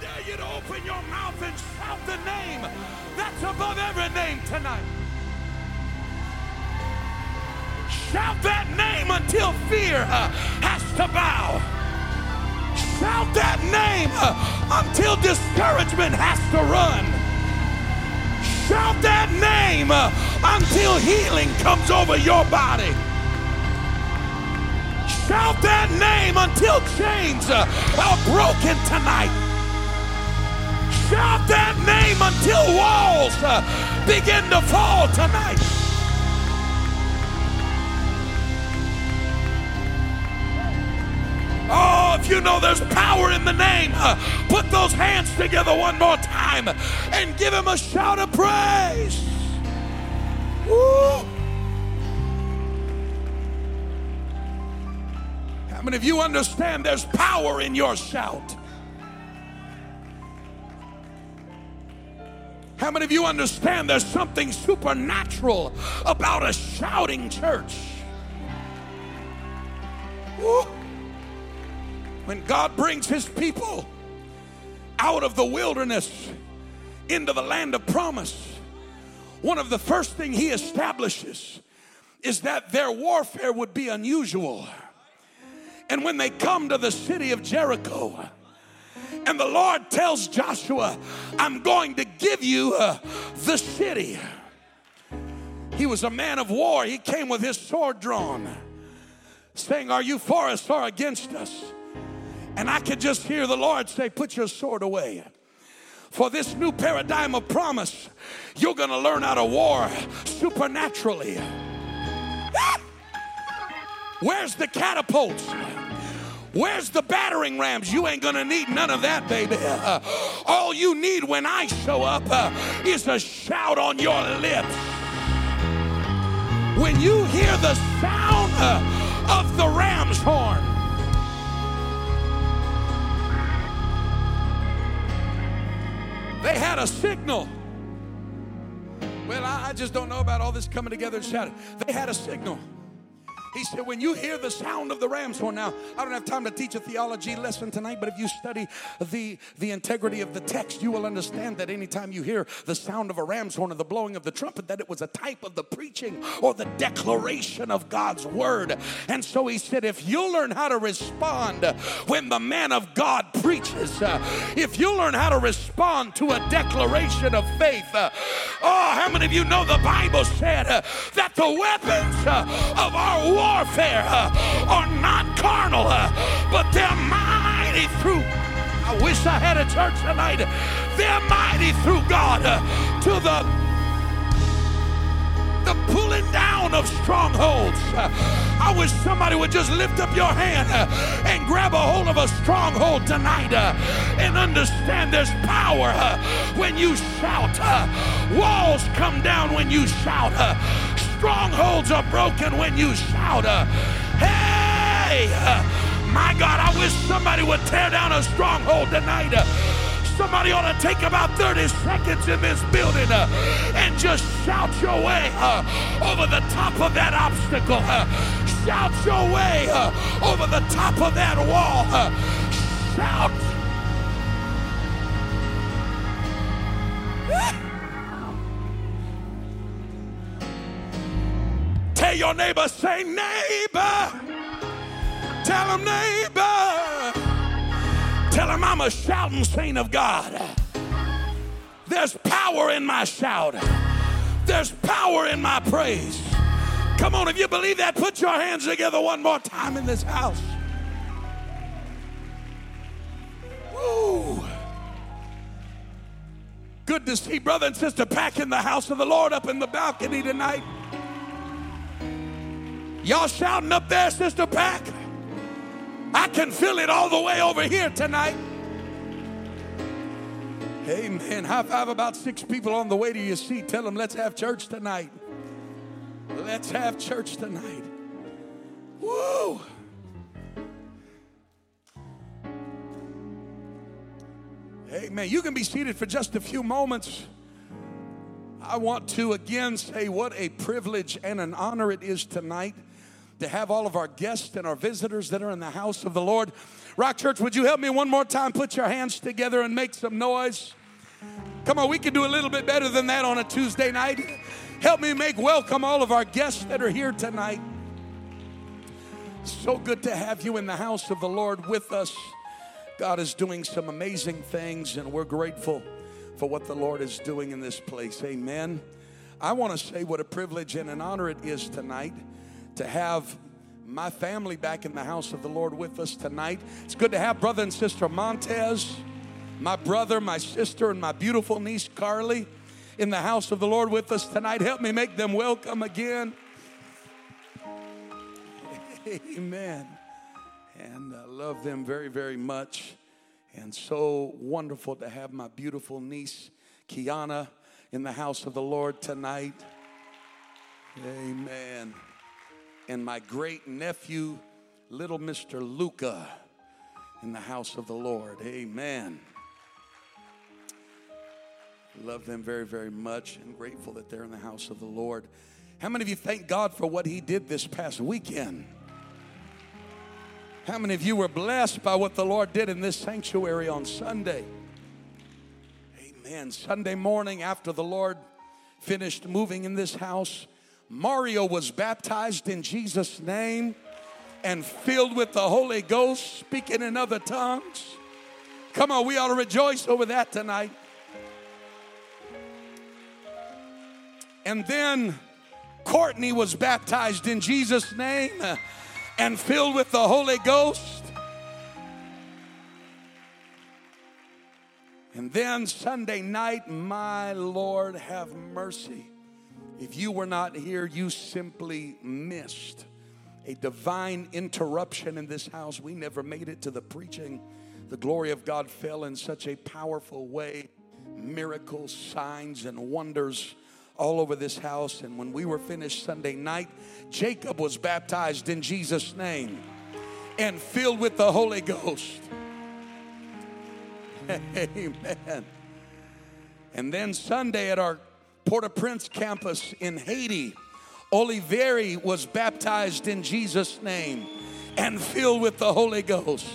dare you to open your mouth and shout the name that's above every name tonight. Shout that name until fear uh, has to bow. Shout that name uh, until discouragement has to run. Shout that name uh, until healing comes over your body. Shout that name until chains uh, are broken tonight. Shout that name until walls uh, begin to fall tonight. Oh, if you know there's power in the name, uh, put those hands together one more time and give him a shout of praise. Woo. How many of you understand there's power in your shout? How many of you understand there's something supernatural about a shouting church? When God brings his people out of the wilderness into the land of promise, one of the first thing he establishes is that their warfare would be unusual. And when they come to the city of Jericho, and the Lord tells Joshua, I'm going to give you uh, the city. He was a man of war. He came with his sword drawn, saying, Are you for us or against us? And I could just hear the Lord say, Put your sword away. For this new paradigm of promise, you're going to learn how to war supernaturally. Where's the catapults? Where's the battering rams? You ain't gonna need none of that, baby. Uh, all you need when I show up uh, is a shout on your lips. When you hear the sound uh, of the ram's horn, they had a signal. Well, I, I just don't know about all this coming together and shouting. They had a signal. He said, when you hear the sound of the ram's horn, now I don't have time to teach a theology lesson tonight, but if you study the, the integrity of the text, you will understand that anytime you hear the sound of a ram's horn or the blowing of the trumpet, that it was a type of the preaching or the declaration of God's word. And so he said, if you learn how to respond when the man of God preaches, uh, if you learn how to respond to a declaration of faith, uh, oh, how many of you know the Bible said uh, that the weapons uh, of our warfare uh, are not carnal, uh, but they're mighty through. I wish I had a church tonight. They're mighty through God uh, to the the pulling down of strongholds. I wish somebody would just lift up your hand and grab a hold of a stronghold tonight and understand there's power when you shout. Walls come down when you shout. Strongholds are broken when you shout. Hey, my God, I wish somebody would tear down a stronghold tonight. Somebody ought to take about 30 seconds in this building uh, and just shout your way uh, over the top of that obstacle. Uh, shout your way uh, over the top of that wall. Uh, shout. Tell your neighbor, say, neighbor. Tell him, neighbor. Tell him I'm a shouting saint of God. There's power in my shout. There's power in my praise. Come on, if you believe that, put your hands together one more time in this house. Woo. Good to see brother and sister Pack in the house of the Lord up in the balcony tonight. Y'all shouting up there, Sister Pack? I can feel it all the way over here tonight. Amen. High five about six people on the way to your seat. Tell them, let's have church tonight. Let's have church tonight. Woo! Amen. You can be seated for just a few moments. I want to again say what a privilege and an honor it is tonight to have all of our guests and our visitors that are in the house of the Lord. Rock Church, would you help me one more time? Put your hands together and make some noise. Come on, we can do a little bit better than that on a Tuesday night. Help me make welcome all of our guests that are here tonight. So good to have you in the house of the Lord with us. God is doing some amazing things, and we're grateful for what the Lord is doing in this place. Amen. I want to say what a privilege and an honor it is tonight to have my family back in the house of the Lord with us tonight. It's good to have brother and sister Montez, my brother, my sister, and my beautiful niece Carly in the house of the Lord with us tonight. Help me make them welcome again. Amen. And I love them very, very much. And so wonderful to have my beautiful niece, Kiana, in the house of the Lord tonight. Amen. And my great nephew, little Mr. Luca, in the house of the Lord. Amen. Love them very, very much and grateful that they're in the house of the Lord. How many of you thank God for what He did this past weekend? How many of you were blessed by what the Lord did in this sanctuary on Sunday? Amen. Sunday morning, after the Lord finished moving in this house, Mario was baptized in Jesus' name and filled with the Holy Ghost, speaking in other tongues. Come on, we ought to rejoice over that tonight. And then Courtney was baptized in Jesus' name and filled with the Holy Ghost. And then Sunday night, my Lord, have mercy. If you were not here, you simply missed a divine interruption in this house. We never made it to the preaching. The glory of God fell in such a powerful way. Miracles, signs, and wonders all over this house. And when we were finished Sunday night, Jacob was baptized in Jesus' name and filled with the Holy Ghost. Amen. And then Sunday at our Port au Prince campus in Haiti, Oliveri was baptized in Jesus' name and filled with the Holy Ghost.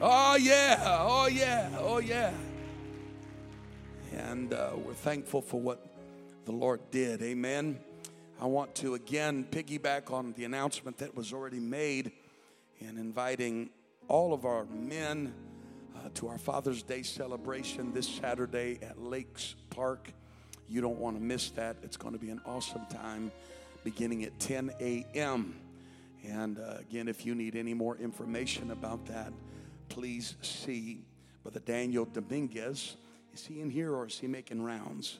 Oh, yeah, oh, yeah, oh, yeah. And uh, we're thankful for what the Lord did. Amen. I want to again piggyback on the announcement that was already made in inviting all of our men uh, to our Father's Day celebration this Saturday at Lakes Park. You don't want to miss that. It's going to be an awesome time beginning at 10 a.m. And uh, again, if you need any more information about that, please see Brother Daniel Dominguez is he in here or is he making rounds?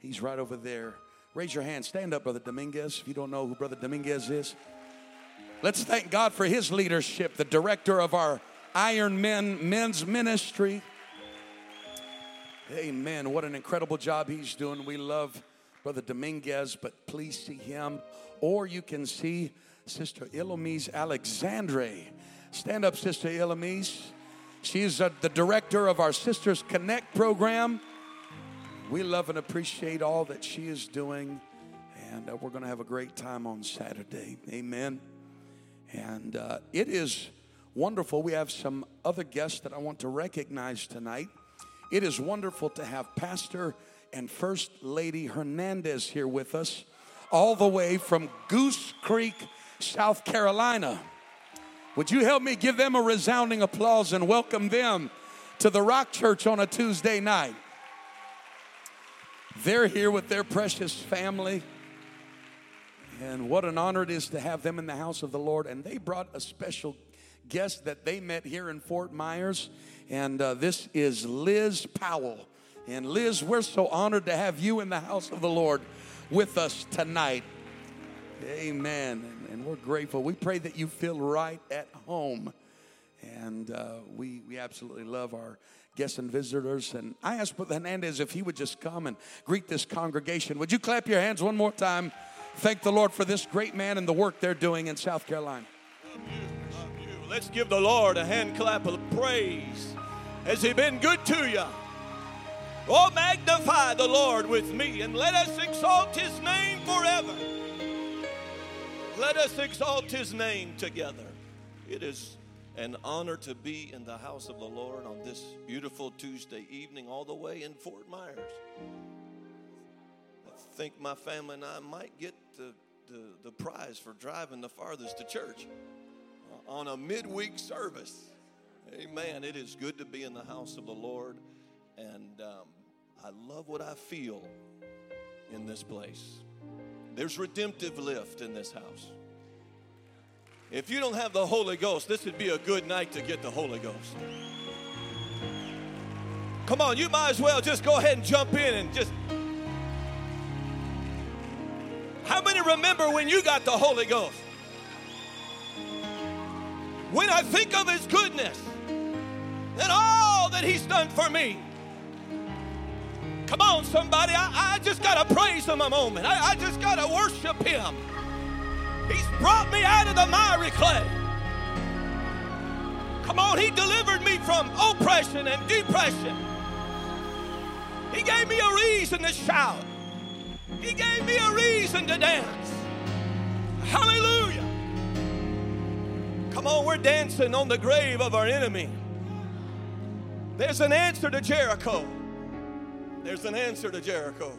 He's right over there. Raise your hand. Stand up, Brother Dominguez, if you don't know who Brother Dominguez is. Let's thank God for his leadership, the director of our Iron Men men's ministry. Amen. What an incredible job he's doing. We love Brother Dominguez, but please see him. Or you can see Sister Ilamise Alexandre. Stand up, Sister Ilamise. She's uh, the director of our Sisters Connect program. We love and appreciate all that she is doing, and uh, we're going to have a great time on Saturday. Amen. And uh, it is wonderful. We have some other guests that I want to recognize tonight. It is wonderful to have Pastor and First Lady Hernandez here with us, all the way from Goose Creek, South Carolina. Would you help me give them a resounding applause and welcome them to the Rock Church on a Tuesday night? They're here with their precious family. And what an honor it is to have them in the house of the Lord. And they brought a special guest that they met here in Fort Myers. And uh, this is Liz Powell. And Liz, we're so honored to have you in the house of the Lord with us tonight. Amen and we're grateful. We pray that you feel right at home. And uh, we, we absolutely love our guests and visitors. And I asked Brother Hernandez if he would just come and greet this congregation. Would you clap your hands one more time? Thank the Lord for this great man and the work they're doing in South Carolina. Let's give the Lord a hand clap of praise. Has He been good to you? Oh, magnify the Lord with me and let us exalt His name forever. Let us exalt his name together. It is an honor to be in the house of the Lord on this beautiful Tuesday evening, all the way in Fort Myers. I think my family and I might get the, the, the prize for driving the farthest to church on a midweek service. Amen. It is good to be in the house of the Lord, and um, I love what I feel in this place. There's redemptive lift in this house. If you don't have the Holy Ghost, this would be a good night to get the Holy Ghost. Come on, you might as well just go ahead and jump in and just. How many remember when you got the Holy Ghost? When I think of His goodness and all that He's done for me. Come on, somebody. I, I just got to praise Him a moment. I, I just got to worship Him. He's brought me out of the miry clay. Come on, He delivered me from oppression and depression. He gave me a reason to shout. He gave me a reason to dance. Hallelujah. Come on, we're dancing on the grave of our enemy. There's an answer to Jericho. There's an answer to Jericho.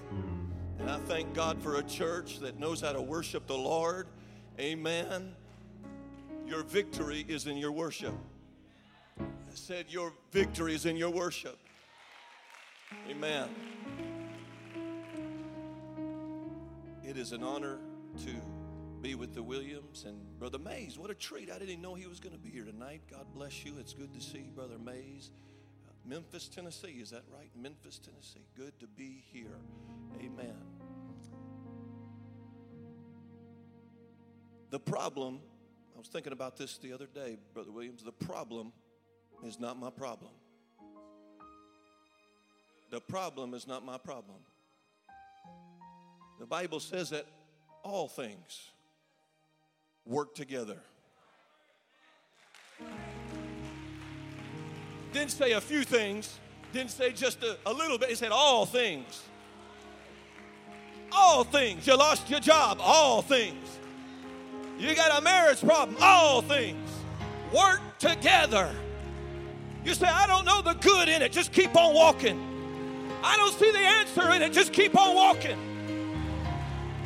And I thank God for a church that knows how to worship the Lord. Amen. Your victory is in your worship. I said, Your victory is in your worship. Amen. It is an honor to be with the Williams and Brother Mays. What a treat. I didn't know he was going to be here tonight. God bless you. It's good to see Brother Mays. Uh, Memphis, Tennessee. Is that right? Memphis, Tennessee. Good to be here. Amen. The problem, I was thinking about this the other day, Brother Williams. The problem is not my problem. The problem is not my problem. The Bible says that all things work together. Didn't say a few things, didn't say just a, a little bit, he said all things. All things. You lost your job, all things. You got a marriage problem, all things. Work together. You say, I don't know the good in it, just keep on walking. I don't see the answer in it, just keep on walking.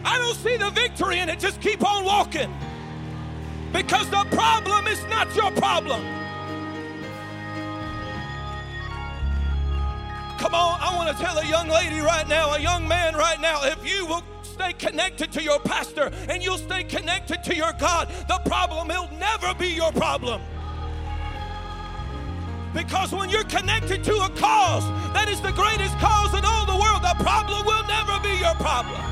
I don't see the victory in it, just keep on walking. Because the problem is not your problem. Come on, I want to tell a young lady right now, a young man right now, if you will stay connected to your pastor and you'll stay connected to your God, the problem will never be your problem. Because when you're connected to a cause that is the greatest cause in all the world, the problem will never be your problem.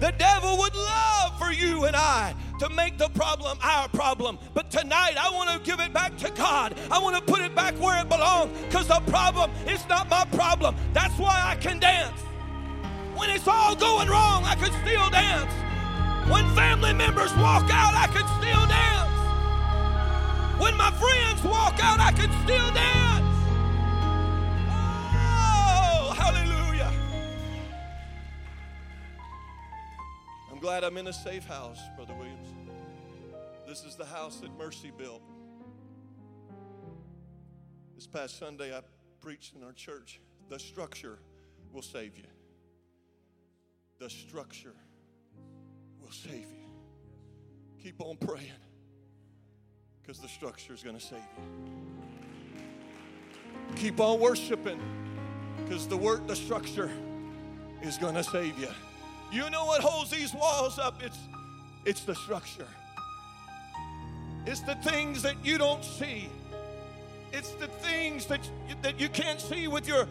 The devil would love for you and I to make the problem our problem. But tonight, I want to give it back to God. I want to put it back where it belongs because the problem is not my problem. That's why I can dance. When it's all going wrong, I can still dance. When family members walk out, I can still dance. When my friends walk out, I can still dance. I'm glad I'm in a safe house, Brother Williams. This is the house that Mercy built. This past Sunday, I preached in our church. The structure will save you. The structure will save you. Keep on praying because the structure is going to save you. Keep on worshiping because the work, the structure is going to save you. You know what holds these walls up? It's, it's the structure. It's the things that you don't see. It's the things that you, that you can't see with your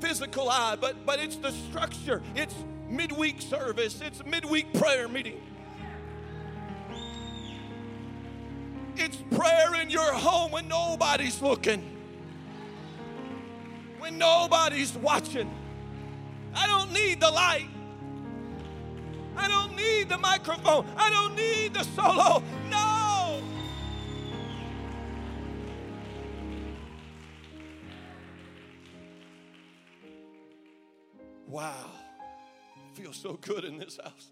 physical eye, but, but it's the structure. It's midweek service, it's midweek prayer meeting. It's prayer in your home when nobody's looking, when nobody's watching. I don't need the light. I don't need the microphone. I don't need the solo. No. Wow. feels so good in this house.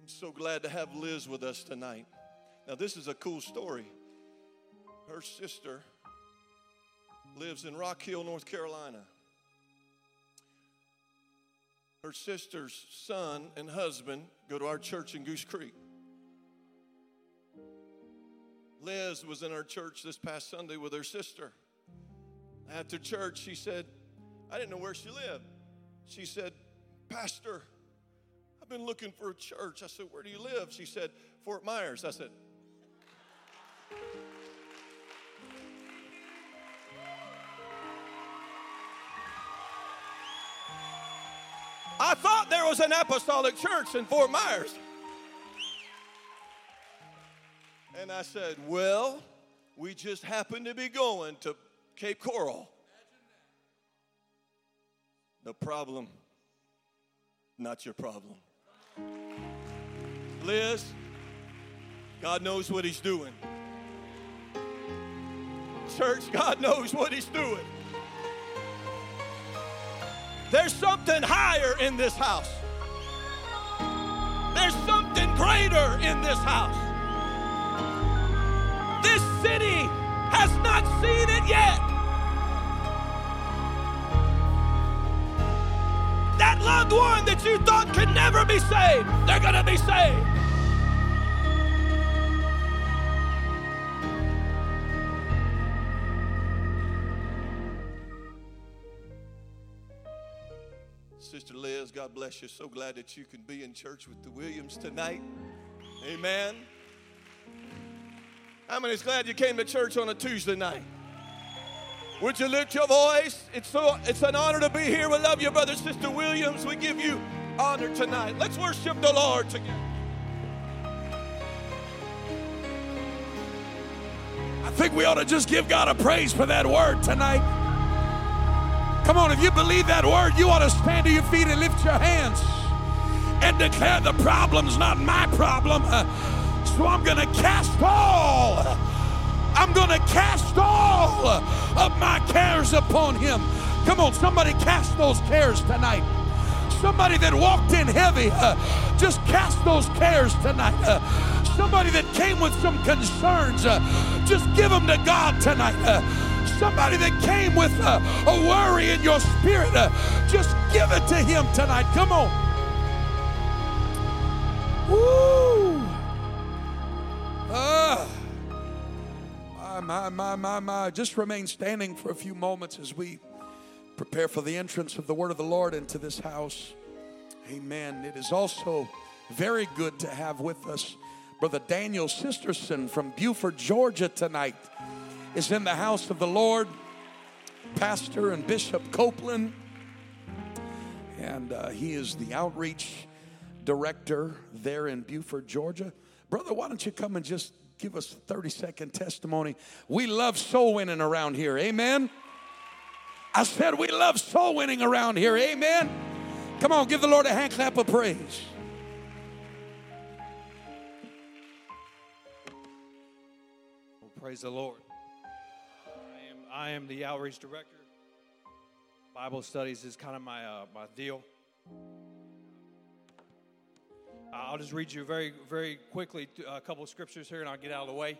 I'm so glad to have Liz with us tonight. Now, this is a cool story. Her sister lives in Rock Hill, North Carolina. Her sister's son and husband go to our church in Goose Creek. Liz was in our church this past Sunday with her sister. After church, she said, I didn't know where she lived. She said, Pastor, I've been looking for a church. I said, Where do you live? She said, Fort Myers. I said, I thought there was an apostolic church in Fort Myers. And I said, Well, we just happened to be going to Cape Coral. The problem, not your problem. Liz, God knows what He's doing. Church, God knows what He's doing. There's something higher in this house. There's something greater in this house. This city has not seen it yet. That loved one that you thought could never be saved, they're going to be saved. Bless you. So glad that you can be in church with the Williams tonight. Amen. How many is glad you came to church on a Tuesday night? Would you lift your voice? It's so it's an honor to be here. We love you, brother, sister Williams. We give you honor tonight. Let's worship the Lord together. I think we ought to just give God a praise for that word tonight. Come on, if you believe that word, you ought to stand to your feet and lift your hands and declare the problem's not my problem. Uh, so I'm going to cast all, I'm going to cast all of my cares upon him. Come on, somebody cast those cares tonight. Somebody that walked in heavy, uh, just cast those cares tonight. Uh, somebody that came with some concerns, uh, just give them to God tonight. Uh, somebody that came with uh, a worry in your spirit, uh, just give it to Him tonight. Come on. Woo! Ah. My, my, my, my. Just remain standing for a few moments as we prepare for the entrance of the word of the Lord into this house. Amen. It is also very good to have with us Brother Daniel Sisterson from Buford, Georgia tonight. Is in the house of the Lord, Pastor and Bishop Copeland, and uh, he is the outreach director there in Buford, Georgia. Brother, why don't you come and just give us a 30 second testimony? We love soul winning around here. Amen. I said we love soul winning around here. Amen. Come on, give the Lord a hand clap of praise. Praise the Lord. I am, the outreach director. Bible studies is kind of my, uh, my deal. I'll just read you very, very quickly a couple of scriptures here and I'll get out of the way.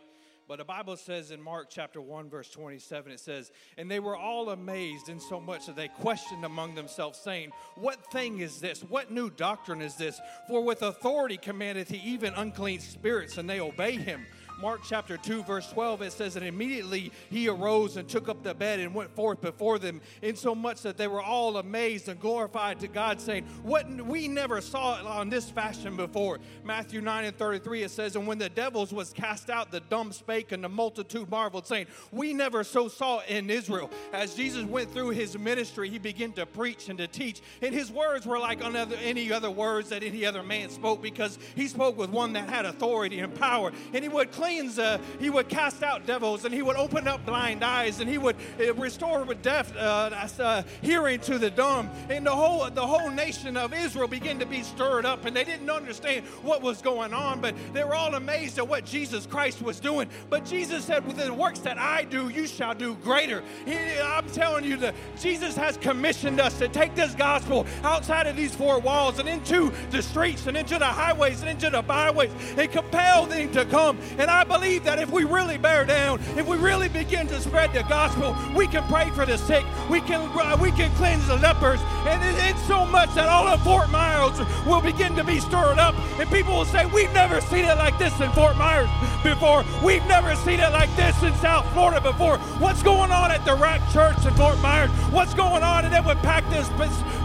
But the Bible says in Mark chapter 1, verse 27, it says, And they were all amazed in so much that they questioned among themselves, saying, What thing is this? What new doctrine is this? For with authority commandeth he even unclean spirits, and they obey him. Mark chapter 2, verse 12, it says, And immediately he arose and took up the bed and went forth before them, insomuch that they were all amazed and glorified to God, saying, What we never saw it on this fashion before. Matthew 9 and 33, it says, And when the devils was cast out, the dumb spake, and the multitude marveled, saying, We never so saw it in Israel. As Jesus went through his ministry, he began to preach and to teach. And his words were like another, any other words that any other man spoke, because he spoke with one that had authority and power. And he would clean Uh, he would cast out devils and he would open up blind eyes and he would uh, restore with deaf uh, uh, hearing to the dumb. And the whole the whole nation of Israel began to be stirred up and they didn't understand what was going on, but they were all amazed at what Jesus Christ was doing. But Jesus said, "With the works that I do, you shall do greater." He, I'm telling you that Jesus has commissioned us to take this gospel outside of these four walls and into the streets and into the highways and into the byways and compel them to come. And I believe that if we really bear down, if we really begin to spread the gospel, we can pray for the sick, we can uh, we can cleanse the lepers, and it, it's so much that all of Fort Myers will begin to be stirred up, and people will say, "We've never seen it like this in Fort Myers before. We've never seen it like this in South Florida before. What's going on at the Rock Church in Fort Myers? What's going on?" And they would pack this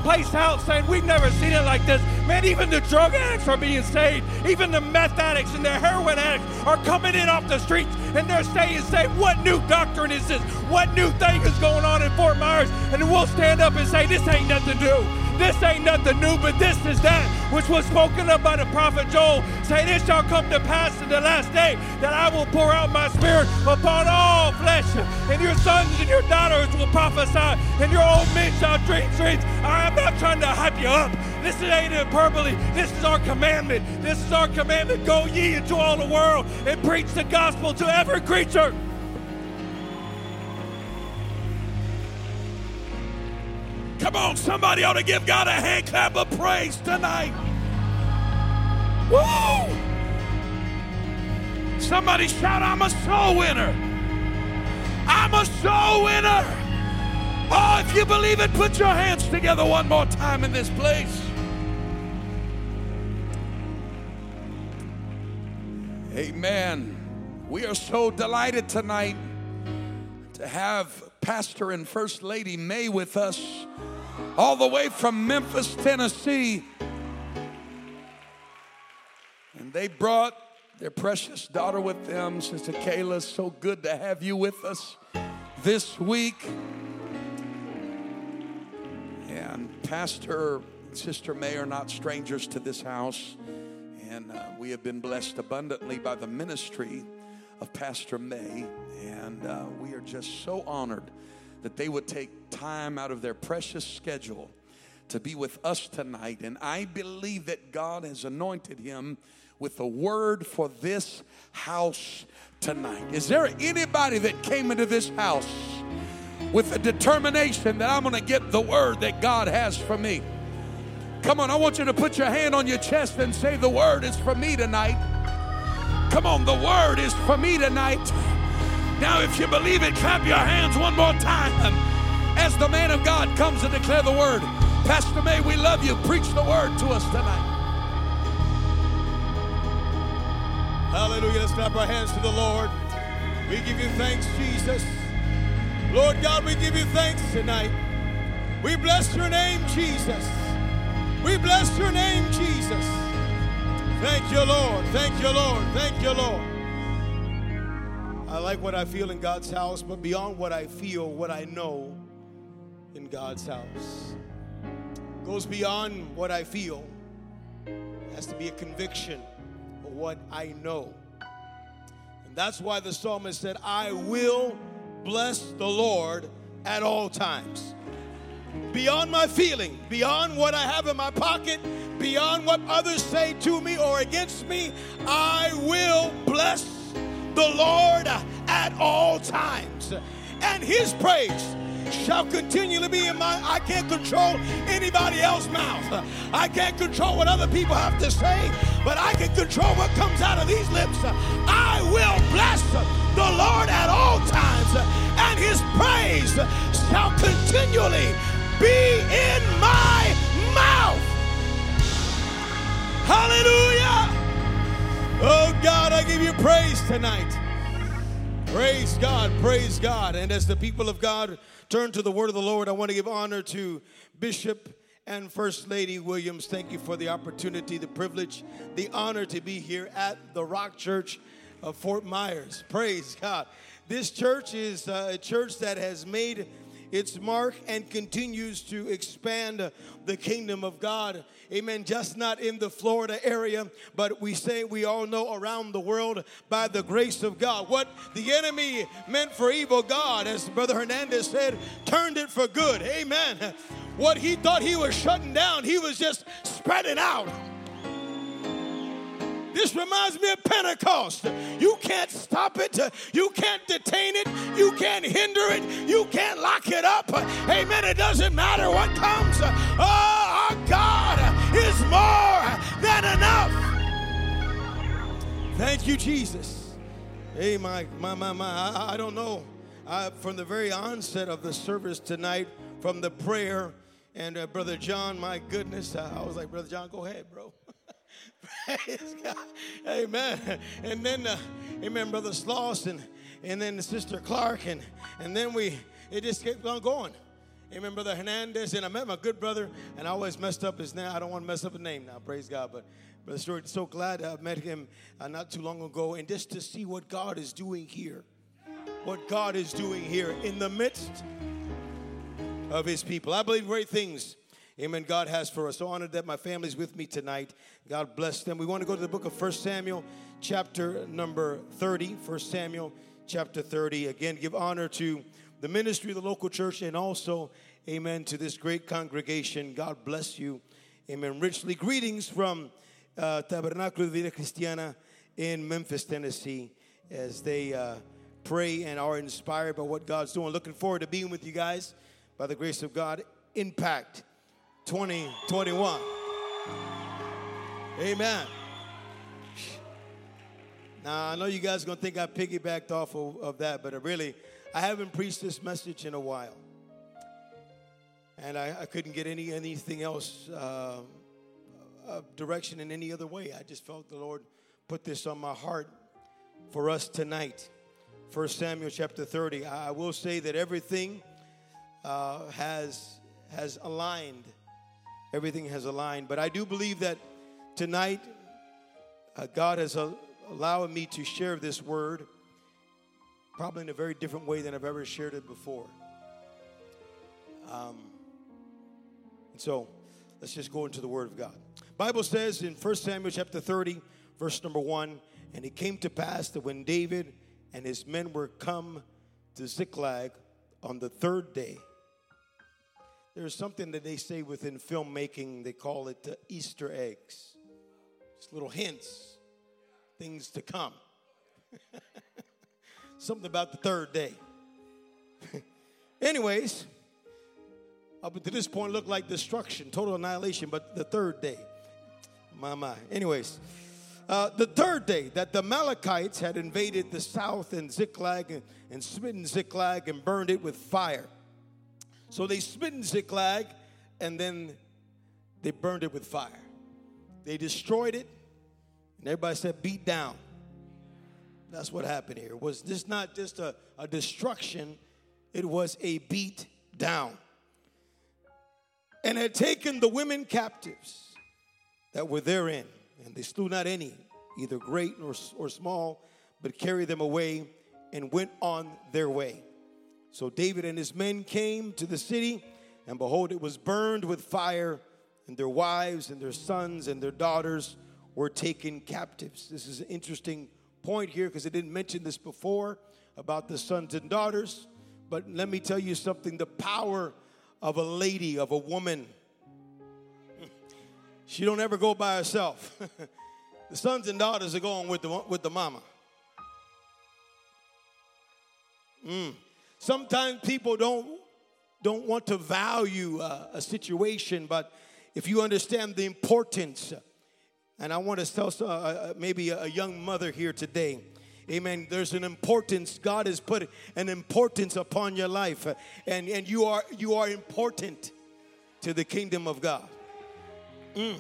place out, saying, "We've never seen it like this." Man, even the drug addicts are being saved. Even the meth addicts and the heroin addicts are coming in off the streets and they're saying, say, what new doctrine is this? What new thing is going on in Fort Myers? And we'll stand up and say, this ain't nothing new. This ain't nothing new, but this is that which was spoken of by the prophet Joel. Say, this shall come to pass in the last day that I will pour out my spirit upon all flesh, and your sons and your daughters will prophesy, and your old men shall dream dreams. I'm not trying to hype you up. This ain't hyperbole. This is our commandment. This is our commandment. Go ye into all the world and preach the gospel to every creature. Come on, somebody ought to give God a hand clap of praise tonight. Woo! Somebody shout, I'm a soul winner. I'm a soul winner. Oh, if you believe it, put your hands together one more time in this place. Amen. We are so delighted tonight to have Pastor and First Lady May with us all the way from Memphis, Tennessee. And they brought their precious daughter with them, Sister Kayla. So good to have you with us this week. And Pastor and Sister May are not strangers to this house. And uh, we have been blessed abundantly by the ministry of Pastor May. And uh, we are just so honored that they would take time out of their precious schedule to be with us tonight. And I believe that God has anointed him with a word for this house tonight. Is there anybody that came into this house with a determination that I'm going to get the word that God has for me? Come on, I want you to put your hand on your chest and say, The word is for me tonight. Come on, the word is for me tonight. Now, if you believe it, clap your hands one more time as the man of God comes to declare the word. Pastor May, we love you. Preach the word to us tonight. Hallelujah. Let's clap our hands to the Lord. We give you thanks, Jesus. Lord God, we give you thanks tonight. We bless your name, Jesus. We bless your name, Jesus. Thank you, Lord. Thank you, Lord. Thank you, Lord. I like what I feel in God's house, but beyond what I feel, what I know in God's house goes beyond what I feel. It has to be a conviction of what I know. And that's why the psalmist said, I will bless the Lord at all times. Beyond my feeling, beyond what I have in my pocket, beyond what others say to me or against me, I will bless the Lord at all times. And his praise shall continually be in my I can't control anybody else's mouth. I can't control what other people have to say, but I can control what comes out of these lips. I will bless the Lord at all times, and his praise shall continually be in my mouth. Hallelujah. Oh God, I give you praise tonight. Praise God, praise God. And as the people of God turn to the word of the Lord, I want to give honor to Bishop and First Lady Williams. Thank you for the opportunity, the privilege, the honor to be here at the Rock Church of Fort Myers. Praise God. This church is uh, a church that has made its mark and continues to expand the kingdom of God. Amen. Just not in the Florida area, but we say we all know around the world by the grace of God. What the enemy meant for evil, God, as Brother Hernandez said, turned it for good. Amen. What he thought he was shutting down, he was just spreading out. This reminds me of Pentecost. You can't stop it. You can't detain it. You can't hinder it. You can't lock it up. Amen. It doesn't matter what comes. Oh, more than enough. Thank you, Jesus. Hey, my, my, my, my. I, I don't know. I, from the very onset of the service tonight, from the prayer, and uh, Brother John, my goodness, I, I was like, Brother John, go ahead, bro. Praise God. Amen. And then, uh, amen, Brother Sloss and, and then Sister Clark. And, and then we, it just kept on going. Amen, Brother Hernandez. And I met my good brother, and I always messed up his name. I don't want to mess up his name now, praise God. But Brother Stewart, so glad I met him uh, not too long ago. And just to see what God is doing here, what God is doing here in the midst of his people. I believe great things Amen. God has for us. So honored that my family's with me tonight. God bless them. We want to go to the book of First Samuel, chapter number 30. First Samuel, chapter 30. Again, give honor to the ministry of the local church and also, amen, to this great congregation. God bless you. Amen. Richly greetings from uh, Tabernacle de Vida Cristiana in Memphis, Tennessee, as they uh, pray and are inspired by what God's doing. Looking forward to being with you guys by the grace of God. Impact 2021. Amen. Now, I know you guys are going to think I piggybacked off of, of that, but really, I haven't preached this message in a while. And I, I couldn't get any anything else uh, direction in any other way. I just felt the Lord put this on my heart for us tonight. First Samuel chapter 30. I will say that everything uh, has has aligned everything has aligned. But I do believe that tonight, uh, God has uh, allowed me to share this word probably in a very different way than I've ever shared it before. Um, and so let's just go into the word of God. Bible says in 1 Samuel chapter 30, verse number 1, and it came to pass that when David and his men were come to Ziklag on the third day, there's something that they say within filmmaking, they call it the Easter eggs. Just little hints, things to come. something about the third day. Anyways, up to this point looked like destruction, total annihilation, but the third day. My, my. Anyways, uh, the third day that the Amalekites had invaded the south and Ziklag and, and smitten Ziklag and burned it with fire. So they smitten Ziklag and then they burned it with fire. They destroyed it, and everybody said, beat down. That's what happened here. Was this not just a, a destruction, it was a beat down. And had taken the women captives that were therein, and they slew not any, either great or, or small, but carried them away and went on their way. So David and his men came to the city, and behold, it was burned with fire, and their wives and their sons and their daughters were taken captives. This is an interesting point here because I didn't mention this before about the sons and daughters. But let me tell you something the power of a lady, of a woman, she don't ever go by herself. the sons and daughters are going with the, with the mama. Mm. Sometimes people don't don't want to value uh, a situation, but if you understand the importance, and I want to tell uh, uh, maybe a young mother here today, Amen. There's an importance. God has put an importance upon your life, and, and you are you are important to the kingdom of God. Mm.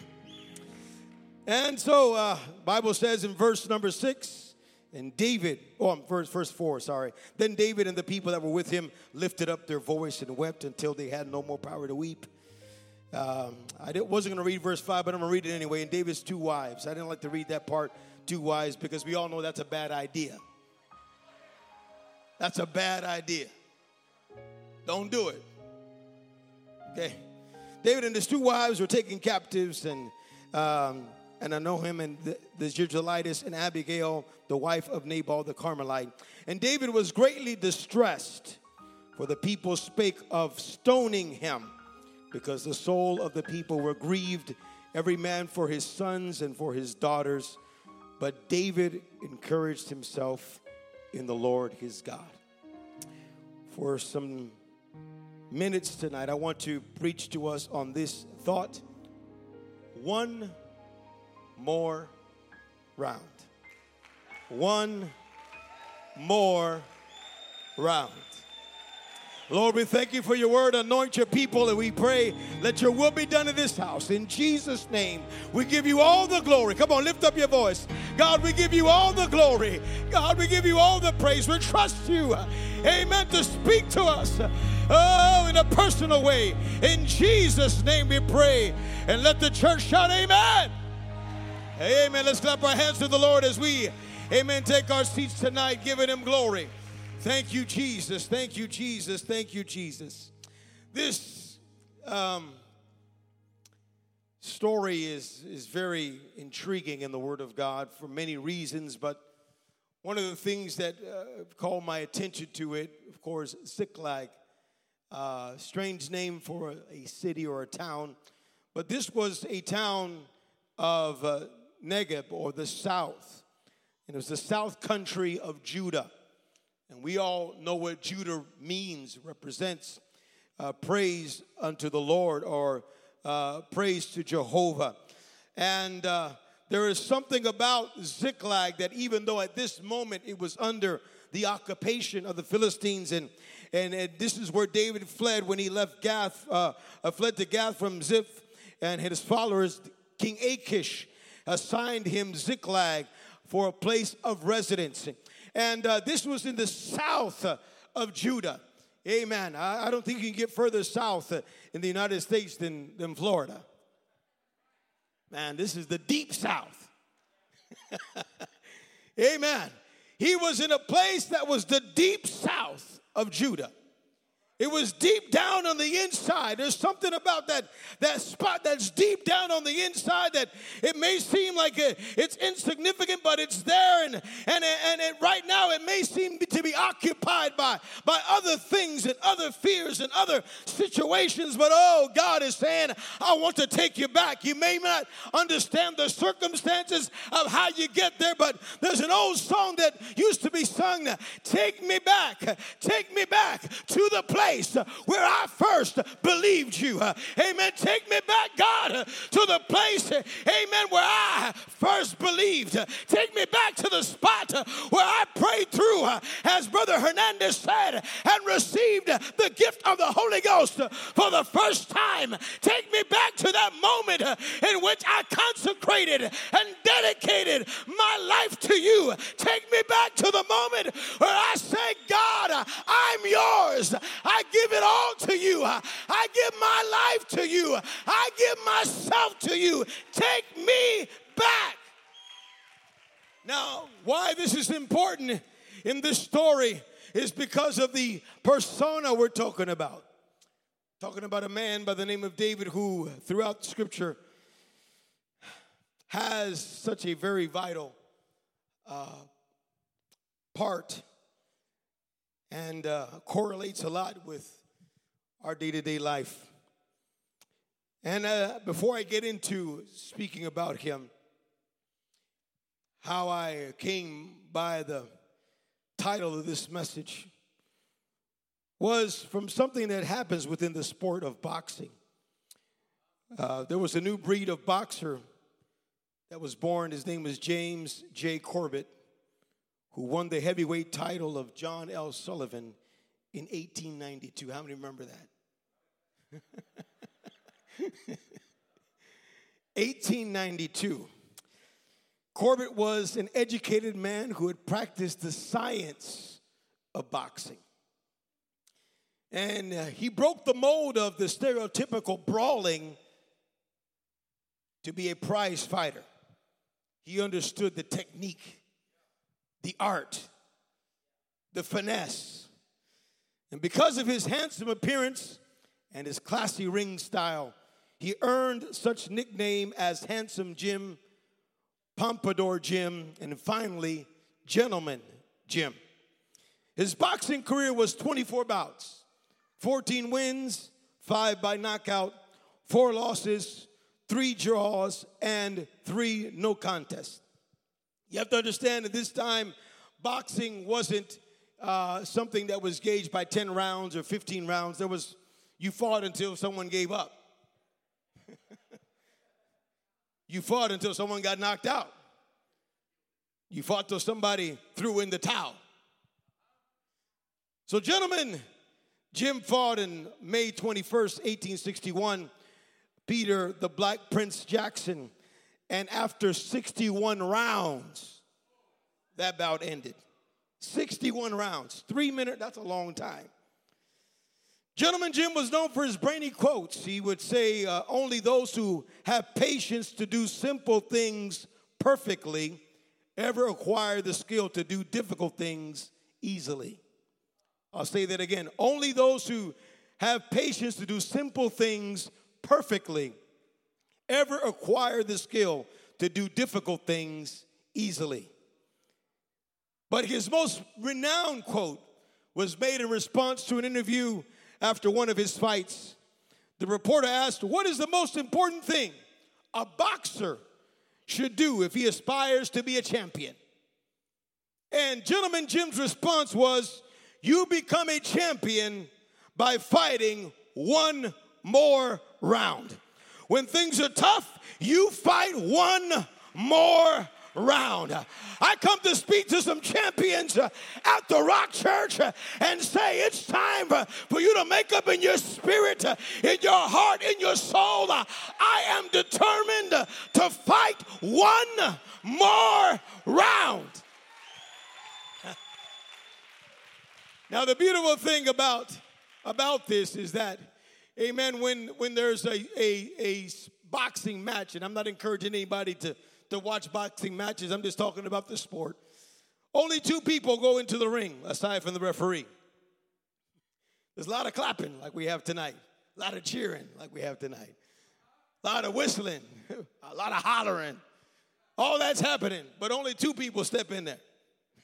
And so, uh, Bible says in verse number six. And David, oh, verse, verse 4, sorry. Then David and the people that were with him lifted up their voice and wept until they had no more power to weep. Um, I wasn't going to read verse 5, but I'm going to read it anyway. And David's two wives. I didn't like to read that part, two wives, because we all know that's a bad idea. That's a bad idea. Don't do it. Okay. David and his two wives were taken captives, and um, and Ahinoam and the, the and Abigail, the wife of Nabal the Carmelite. And David was greatly distressed, for the people spake of stoning him, because the soul of the people were grieved, every man for his sons and for his daughters. But David encouraged himself in the Lord his God. For some minutes tonight, I want to preach to us on this thought one more round. One more round. Lord, we thank you for your word. Anoint your people, and we pray, let your will be done in this house. In Jesus' name, we give you all the glory. Come on, lift up your voice. God, we give you all the glory. God, we give you all the praise. We trust you, amen, to speak to us, oh, in a personal way. In Jesus' name we pray. And let the church shout, Amen. Amen. Let's clap our hands to the Lord as we, amen, take our seats tonight, giving him glory. Thank you, Jesus. Thank you, Jesus. Thank you, Jesus. This um, story is, is very intriguing in the Word of God for many reasons, but one of the things that uh, called my attention to it, of course, Ziklag, uh, strange name for a, a, city or a town, but this was a town of uh, or the south. And it was the south country of Judah. And we all know what Judah means, represents uh, praise unto the Lord or uh, praise to Jehovah. And uh, there is something about Ziklag that even though at this moment it was under the occupation of the Philistines and and, and this is where David fled when he left Gath, uh, uh, fled to Gath from Ziph and his followers, King Achish assigned him Ziklag for a place of residence. And uh, this was in the south of Judah. Amen. I, I, don't think you can get further south in the United States than, than Florida. Man, this is the deep south. Amen. He was in a place that was the deep south of Judah. It was deep down on the inside. There's something about that, that spot that's deep down on the inside that it may seem like it's insignificant, but it's there. And, and, and it, right now, it may seem to be occupied by, by other things and other fears and other situations. But oh, God is saying, I want to take you back. You may not understand the circumstances of how you get there, but there's an old song that used to be sung Take me back, take me back to the place place where I first believed you. Amen. Take me back, God, to the place, amen, where I first believed. Take me back to the spot where I prayed through, as Brother Hernandez said, and received the gift of the Holy Ghost for the first time. Take me back to that moment in which I consecrated and dedicated my life to you. Take me back to the moment where I say, God, I'm yours. I give it all to you. I give my life to you. I give myself to you. Take me back. Now, why this is important in this story is because of the persona we're talking about. Talking about a man by the name of David who, throughout Scripture, has such a very vital uh, part and uh, correlates a lot with our day to day life. And uh, before I get into speaking about him, how I came by the title of this message was from something that happens within the sport of boxing. Uh, there was a new breed of boxer that was born. His name was James J. Corbett who won the heavyweight title of John L. Sullivan in 1892. How many remember that? 1892. Corbett was an educated man who had practiced the science of boxing. And uh, he broke the mold of the stereotypical brawling to be a prize fighter. He understood the technique the art, the finesse. And because of his handsome appearance and his classy ring style, he earned such nickname as Handsome Jim, Pompadour Jim, and finally, Gentleman Jim. His boxing career was 24 bouts, 14 wins, 5 by knockout, 4 losses, 3 draws, and 3 no contests. You have to understand at this time, boxing wasn't uh, something that was gauged by 10 rounds or 15 rounds. There was, you fought until someone gave up. you fought until someone got knocked out. You fought till somebody threw in the towel. So, gentlemen, Jim fought in May 21st, 1861, Peter the Black Prince Jackson, and after 61 rounds, that bout ended. 61 rounds, three minutes, that's a long time. Gentleman Jim was known for his brainy quotes. He would say, uh, Only those who have patience to do simple things perfectly ever acquire the skill to do difficult things easily. I'll say that again. Only those who have patience to do simple things perfectly ever acquire the skill to do difficult things easily. But his most renowned quote was made in response to an interview after one of his fights. The reporter asked, What is the most important thing a boxer should do if he aspires to be a champion? And Gentleman Jim's response was, You become a champion by fighting one more round. When things are tough, you fight one more round. I come to speak to some champions uh, at the Rock Church uh, and say it's time uh, for you to make up in your spirit, in your heart, in your soul. I am determined to fight one more round. Now, the beautiful thing about, about this is that, amen, when, when there's a, a, a boxing match, and I'm not encouraging anybody to to watch boxing matches. I'm just talking about the sport. Only two people go into the ring aside from the referee. There's a lot of clapping like we have tonight, a lot of cheering like we have tonight, a lot of whistling, a lot of hollering. All that's happening, but only two people step in there.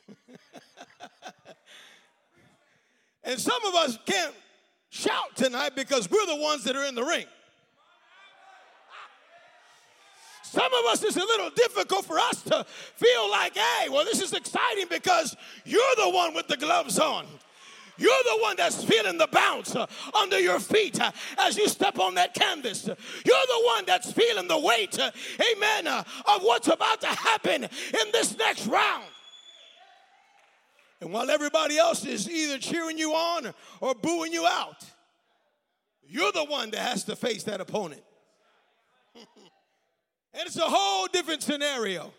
and some of us can't shout tonight because we're the ones that are in the ring. Some of us, it's a little difficult for us to feel like, hey, well, this is exciting because you're the one with the gloves on. You're the one that's feeling the bounce uh, under your feet uh, as you step on that canvas. You're the one that's feeling the weight, uh, amen, of what's about to happen in this next round. And while everybody else is either cheering you on or booing you out, you're the one that has to face that opponent. And it's a whole different scenario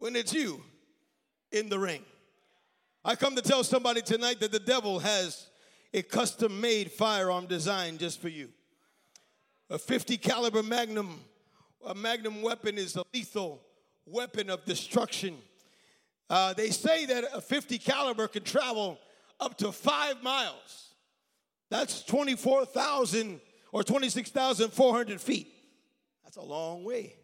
when it's you in the ring. I come to tell somebody tonight that the devil has a custom made firearm designed just for you. A 50 caliber magnum a magnum weapon is a lethal weapon of destruction. Uh, they say that a 50 caliber can travel up to five miles. That's 24,000 or 26,400 feet. That's a long way.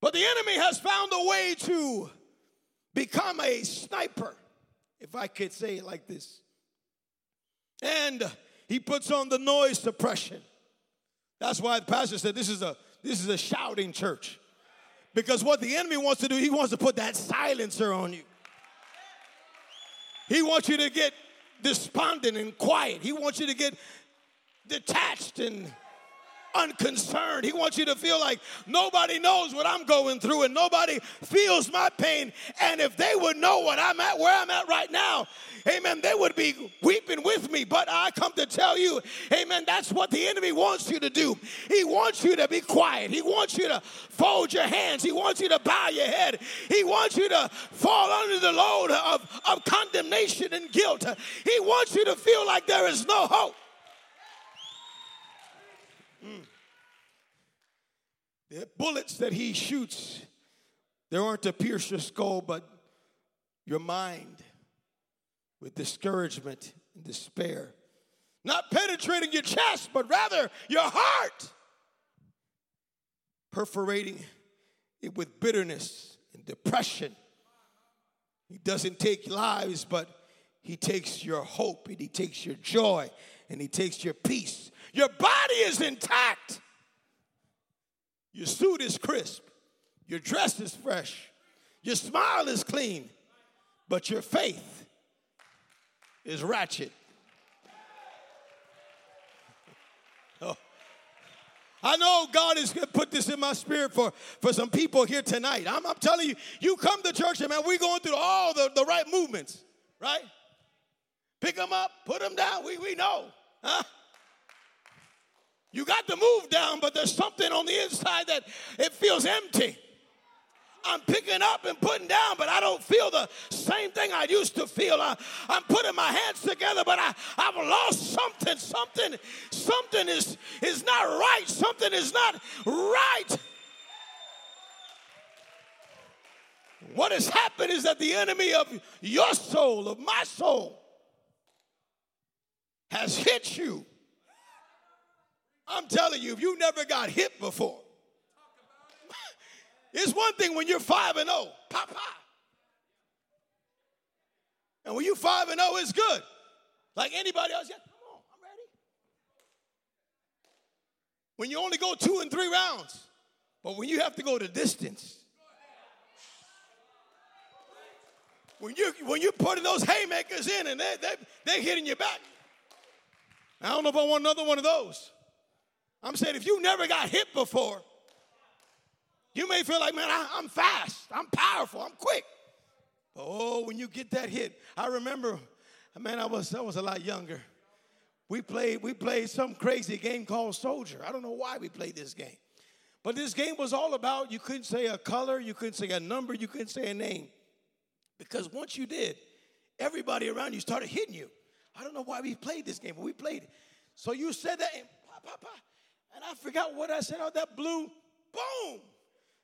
But the enemy has found a way to become a sniper, if I could say it like this. And he puts on the noise suppression. That's why the pastor said this is a this is a shouting church. Because what the enemy wants to do, he wants to put that silencer on you. He wants you to get despondent and quiet. He wants you to get detached and unconcerned. He wants you to feel like nobody knows what I'm going through and nobody feels my pain. And if they would know what I'm at, where I'm at right now, amen, they would be weeping with me. But I come to tell you, amen, that's what the enemy wants you to do. He wants you to be quiet. He wants you to fold your hands. He wants you to bow your head. He wants you to fall under the load of, of condemnation and guilt. He wants you to feel like there is no hope. The bullets that he shoots, they aren't to pierce your skull, but your mind with discouragement and despair. Not penetrating your chest, but rather your heart. Perforating it with bitterness and depression. He doesn't take lives, but he takes your hope and he takes your joy and he takes your peace. Your body is intact. Your suit is crisp. Your dress is fresh. Your smile is clean. But your faith is ratchet. Oh. I know God has put this in my spirit for, for some people here tonight. I'm, I'm telling you, you come to church and man, we're going through all the, the right movements, right? Pick them up, put them down. We, we know. Huh? You got the move down, but there's something on the inside that it feels empty. I'm picking up and putting down, but I don't feel the same thing I used to feel. I, am putting my hands together, but I, I've lost something. Something, something is, is not right. Something is not right. What has happened is that the enemy of your soul, of my soul, has hit you. I'm telling you, if you never got hit before, it's one thing when you're 5 and 0, papa. And when you 5 and 0, it's good. Like anybody else, yeah, come on, I'm ready. When you only go two and three rounds, but when you have to go the distance, when you when you're putting those haymakers in and they, they, they're hitting you back. I don't know if I want another one of those. I'm saying if you never got hit before, you may feel like, man, I, am fast, I'm powerful, I'm quick. But oh, when you get that hit, I remember, man, I was I was a lot younger. We played we played some crazy game called Soldier. I don't know why we played this game, but this game was all about you couldn't say a color, you couldn't say a number, you couldn't say a name, because once you did, everybody around you started hitting you. I don't know why we played this game, but we played it. So you said that, and, and I forgot what I said out that blue, boom.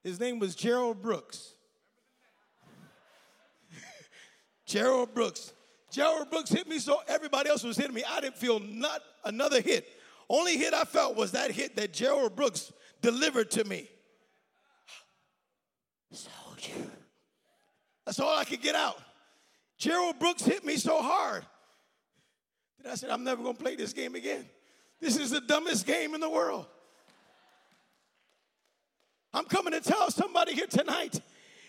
His name was Gerald Brooks. Gerald Brooks. Gerald Brooks hit me so everybody else was hitting me. I didn't feel not another hit. Only hit I felt was that hit that Gerald Brooks delivered to me. Soldier. That's all I could get out. Gerald Brooks hit me so hard that I said, I'm never going to play this game again. This is the dumbest game in the world. I'm coming to tell somebody here tonight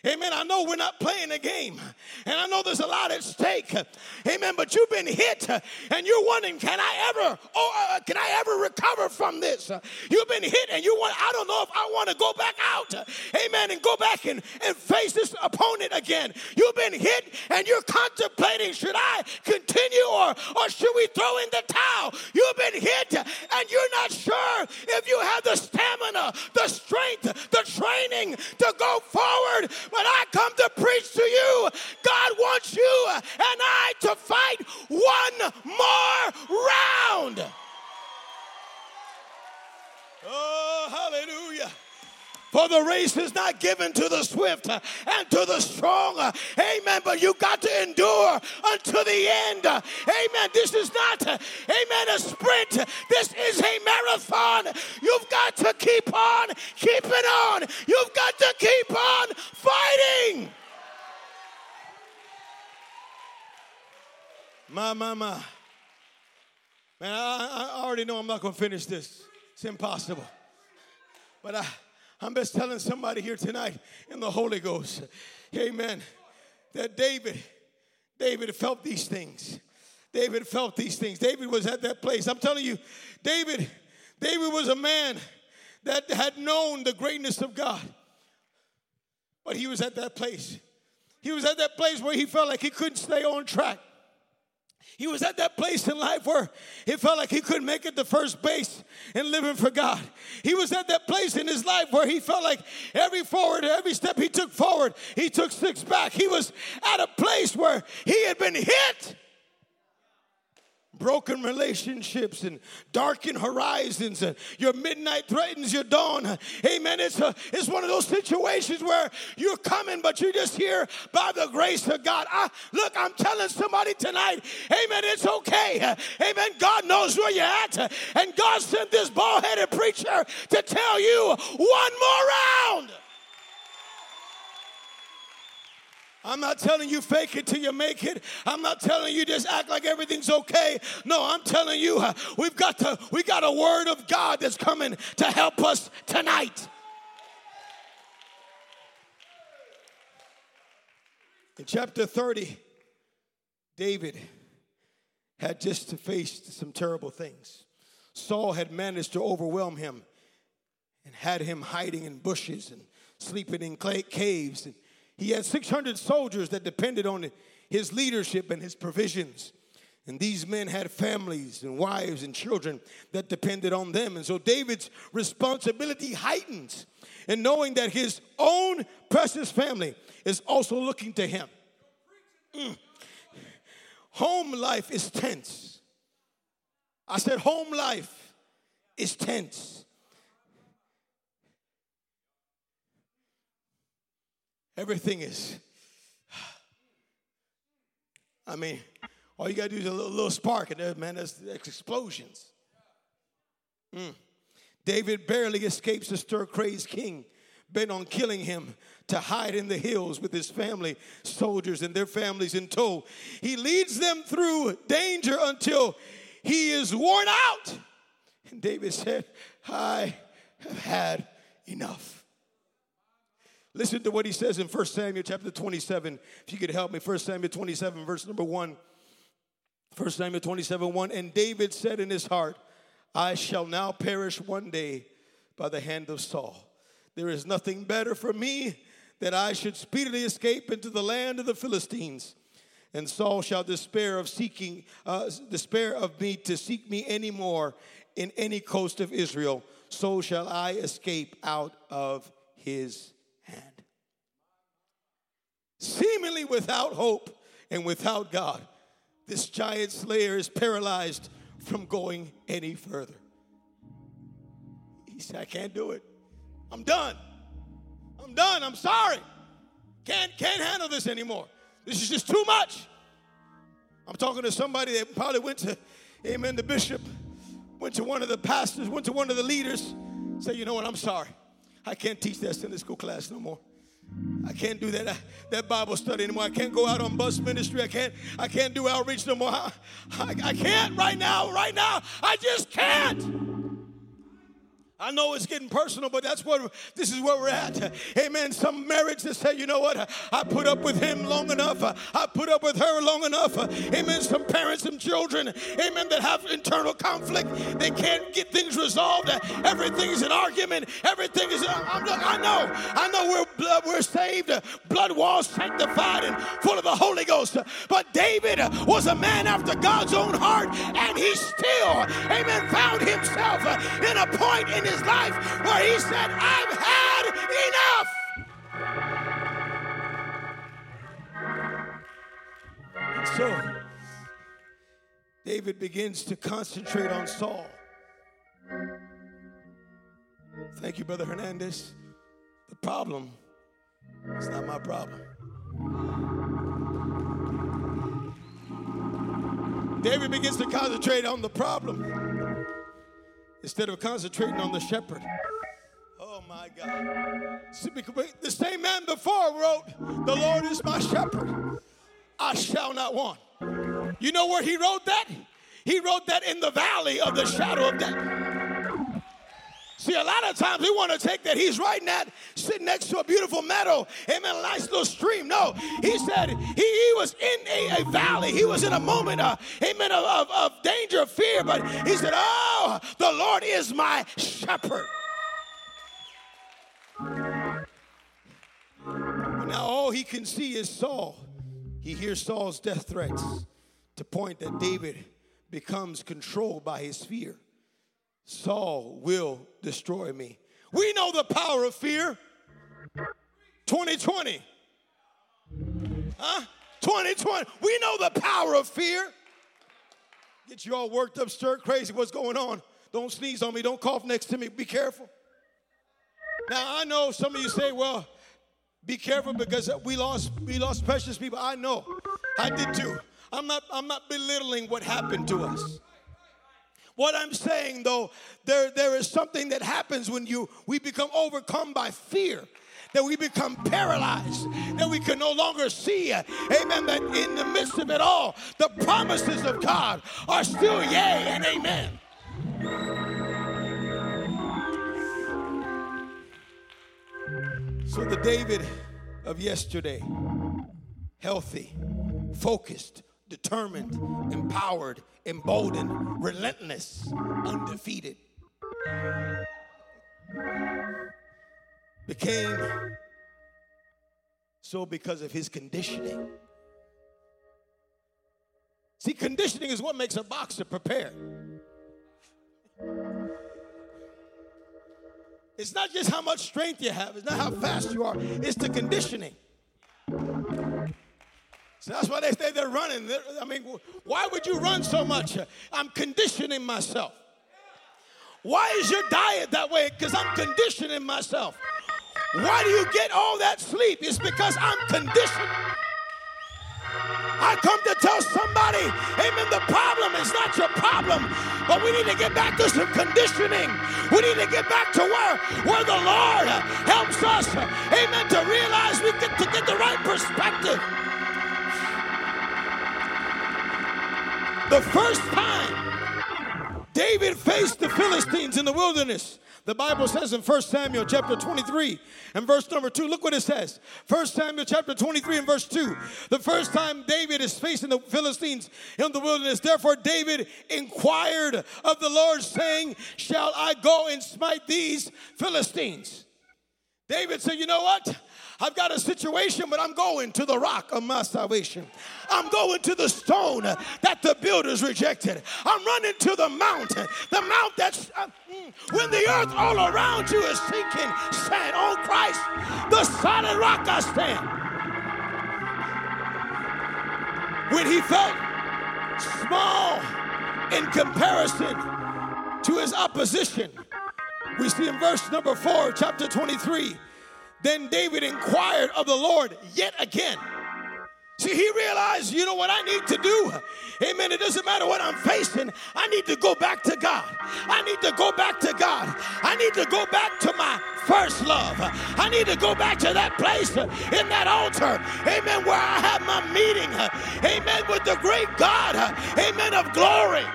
Amen. I know we're not playing a game, and I know there's a lot at stake. Amen. But you've been hit, and you're wondering, can I ever, oh, uh, can I ever recover from this? You've been hit, and you want, I don't know if I want to go back out. Amen. And go back and, and face this opponent again. You've been hit, and you're contemplating, should I continue or, or should we throw in the towel? You've been hit, and you're not sure if you have the stamina, the strength, the training to go forward but I come to preach to you. God wants you and I to fight one more round. Oh, hallelujah. For the race is not given to the swift uh, and to the strong. Uh, amen. But you got to endure until the end. Uh, amen. This is not, amen, a sprint. This is a marathon. You've got to keep on keeping on. You've got to keep on fighting. My, my, my. Man, I, I already know I'm not going to finish this. It's impossible. But I. I'm just telling somebody here tonight in the Holy Ghost, amen, that David, David felt these things. David felt these things. David was at that place. I'm telling you, David, David was a man that had known the greatness of God. But he was at that place. He was at that place where he felt like he couldn't stay on track. He was at that place in life where he felt like he couldn't make it to first base and living for God. He was at that place in his life where he felt like every forward, every step he took forward, he took six back. He was at a place where he had been hit. Broken relationships and darkened horizons and your midnight threatens your dawn. Amen. It's, a, it's one of those situations where you're coming, but you're just here by the grace of God. I, look, I'm telling somebody tonight, amen, it's okay. Amen. God knows where you're at. And God sent this bald headed preacher to tell you one more round. I'm not telling you fake it till you make it. I'm not telling you just act like everything's okay. No, I'm telling you uh, we've got to we got a word of God that's coming to help us tonight. In chapter 30, David had just faced some terrible things. Saul had managed to overwhelm him and had him hiding in bushes and sleeping in caves and he had 600 soldiers that depended on his leadership and his provisions. And these men had families and wives and children that depended on them. And so David's responsibility heightens in knowing that his own precious family is also looking to him. Mm. Home life is tense. I said, home life is tense. Everything is. I mean, all you got to do is a little, little spark, and there, man, that's, that's explosions. Mm. David barely escapes the stir crazed king, bent on killing him to hide in the hills with his family, soldiers, and their families in tow. He leads them through danger until he is worn out. And David said, I have had enough. Listen to what he says in 1 Samuel chapter 27. If you could help me, 1 Samuel 27, verse number 1. 1 Samuel 27, 1. And David said in his heart, I shall now perish one day by the hand of Saul. There is nothing better for me that I should speedily escape into the land of the Philistines. And Saul shall despair of seeking, uh, despair of me to seek me any more in any coast of Israel. So shall I escape out of his seemingly without hope and without God, this giant slayer is paralyzed from going any further. He said, I can't do it. I'm done. I'm done. I'm sorry. Can't, can't handle this anymore. This is just too much. I'm talking to somebody that probably went to, amen, the bishop, went to one of the pastors, went to one of the leaders, say, you know what, I'm sorry. I can't teach that Sunday school class no more. I can't do that, uh, that Bible study anymore. I can't go out on bus ministry. I can't, I can't do outreach no more. I, I, I can't right now, right now. I just can't. I know it's getting personal, but that's what this is where we're at. Amen. Some marriage that say, you know what, I put up with him long enough. I put up with her long enough. Amen. Some parents, some children, amen, that have internal conflict. They can't get things resolved. Everything's an argument. Everything is. I'm, look, I know. I know we're we're saved, blood walls sanctified, and full of the Holy Ghost. But David was a man after God's own heart, and he still, amen, found himself in a point in his life where he said, I've had enough. And so David begins to concentrate on Saul. Thank you, Brother Hernandez. The problem is not my problem. David begins to concentrate on the problem instead of concentrating on the shepherd. Oh my God. The same man before wrote, The Lord is my shepherd. I shall not want. You know where he wrote that? He wrote that in the valley of the shadow of death. See, a lot of times we want to take that he's right that, sitting next to a beautiful meadow, amen, a nice little stream. No, he said he, he was in a, a valley. He was in a moment, of, amen, of, of, of danger, of fear, but he said, Oh, the Lord is my shepherd. Now all he can see is Saul. He hears Saul's death threats to point that David becomes controlled by his fear. Saul will destroy me. We know the power of fear. 2020. Huh? 2020. We know the power of fear. Get you all worked up, stirred crazy. What's going on? Don't sneeze on me. Don't cough next to me. Be careful. Now I know some of you say, well, be careful because we lost we lost precious people. I know. I did too. I'm not I'm not belittling what happened to us. What I'm saying though, there, there is something that happens when you we become overcome by fear. That we become paralyzed, that we can no longer see, amen. That in the midst of it all, the promises of God are still yea and amen. So the David of yesterday, healthy, focused, determined, empowered, emboldened, relentless, undefeated, became so because of his conditioning. See, conditioning is what makes a boxer prepare. It's not just how much strength you have, it's not how fast you are, it's the conditioning. So that's why they say they're running. They're, I mean, why would you run so much? I'm conditioning myself. Why is your diet that way? Because I'm conditioning myself. Why do you get all that sleep? It's because I'm conditioned. I come to tell somebody, amen, the problem is not your problem, but we need to get back to some conditioning. We need to get back to where, where the Lord helps us, amen, to realize we get to get the right perspective. The first time David faced the Philistines in the wilderness, the Bible says in 1 Samuel chapter 23 and verse number 2, look what it says. 1 Samuel chapter 23 and verse 2. The first time David is facing the Philistines in the wilderness, therefore David inquired of the Lord, saying, Shall I go and smite these Philistines? David said, You know what? I've got a situation, but I'm going to the rock of my salvation. I'm going to the stone that the builders rejected. I'm running to the mountain, the mount that's uh, mm, when the earth all around you is sinking sand on Christ, the solid rock I stand. When he felt small in comparison to his opposition, we see in verse number four, chapter 23. Then David inquired of the Lord yet again. See, he realized, you know what I need to do? Amen. It doesn't matter what I'm facing. I need to go back to God. I need to go back to God. I need to go back to my first love. I need to go back to that place in that altar. Amen. Where I have my meeting. Amen. With the great God. Amen. Of glory.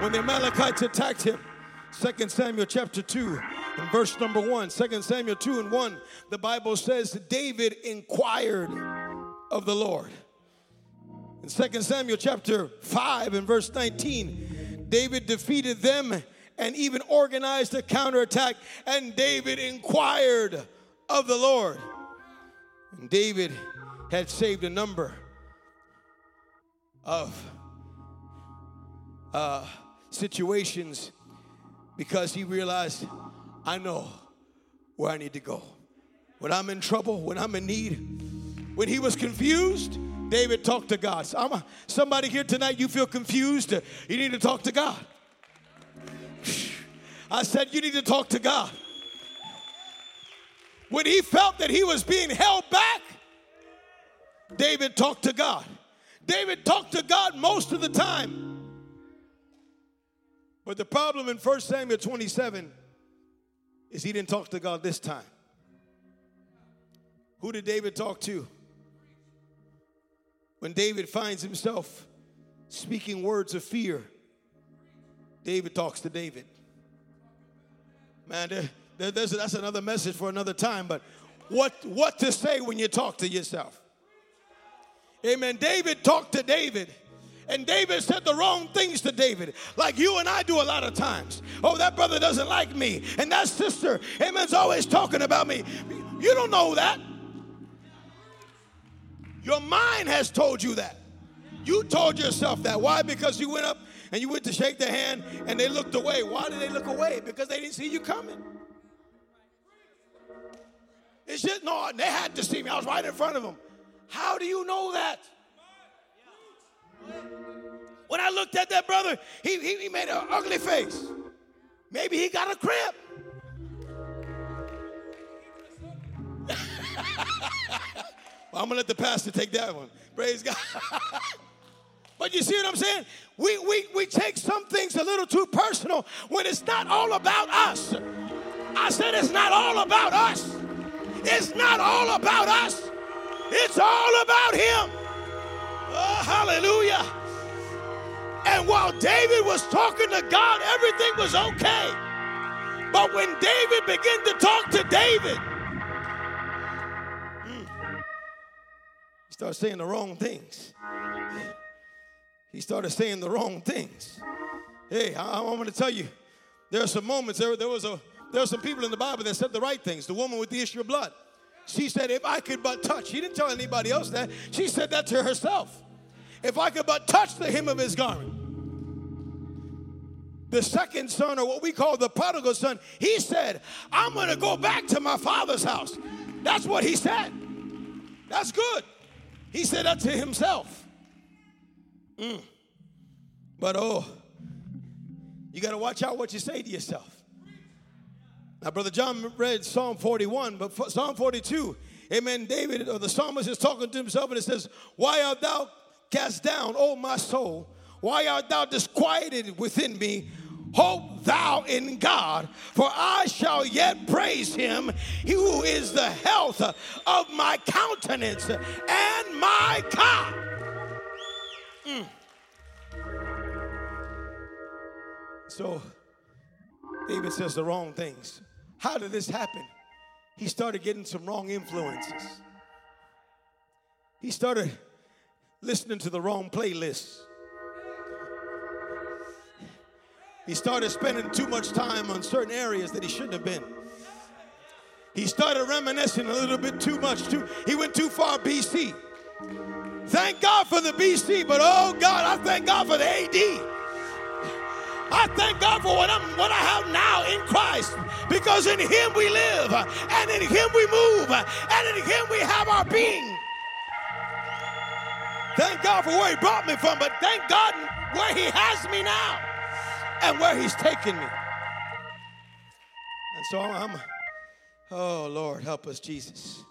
When the Amalekites attacked him, 2 Samuel chapter 2 and verse number 1. 2 Samuel 2 and 1, the Bible says David inquired of the Lord. In 2 Samuel chapter 5 and verse 19, David defeated them and even organized a counterattack, and David inquired of the Lord. And David had saved a number of uh, situations because he realized, I know where I need to go. When I'm in trouble, when I'm in need, when he was confused, David talked to God. A, somebody here tonight, you feel confused, you need to talk to God. I said, You need to talk to God. When he felt that he was being held back, David talked to God. David talked to God most of the time. But the problem in 1 Samuel 27 is he didn't talk to God this time. Who did David talk to? When David finds himself speaking words of fear, David talks to David. Man, there, there, that's another message for another time, but what, what to say when you talk to yourself? Amen. David talked to David and David said the wrong things to David, like you and I do a lot of times. Oh, that brother doesn't like me, and that sister, amen's always talking about me. You don't know that. Your mind has told you that. You told yourself that. Why? Because you went up and you went to shake their hand and they looked away. Why did they look away? Because they didn't see you coming. It's just, no, they had to see me. I was right in front of them. How do you know that? When I looked at that brother, he, he, he made an ugly face. Maybe he got a cramp. well, I'm gonna let the pastor take that one. Praise God. but you see what I'm saying? We, we, we take some things a little too personal when it's not all about us. I said it's not all about us. It's not all about us. It's all about him. Oh, hallelujah. And while David was talking to God, everything was okay. But when David began to talk to David, mm, he started saying the wrong things. He started saying the wrong things. Hey, I, am going to tell you, there are some moments. There, there was a there are some people in the Bible that said the right things. The woman with the issue of blood. She said, "If I could but touch," she didn't tell anybody else that. She said that to herself. If I could but touch the hem of his garment. The second son, or what we call the prodigal son, he said, I'm going to go back to my father's house. That's what he said. That's good. He said that to himself. Mm. But oh, you got to watch out what you say to yourself. Now, Brother John read Psalm 41, but Psalm 42, amen. David, or the psalmist, is talking to himself and it says, Why art thou cast down, O my soul? Why art thou disquieted within me? Hope thou in God, for I shall yet praise him, who is the health of my countenance and my God. Mm. So, David says the wrong things. How did this happen? He started getting some wrong influences. He started listening to the wrong playlists. He started spending too much time on certain areas that he shouldn't have been. He started reminiscing a little bit too much. Too, he went too far BC. Thank God for the BC, but oh God, I thank God for the AD. I thank God for what, I'm, what I have now in Christ because in Him we live, and in Him we move, and in Him we have our being. Thank God for where He brought me from, but thank God where He has me now and where He's taken me. And so I'm, oh Lord, help us, Jesus.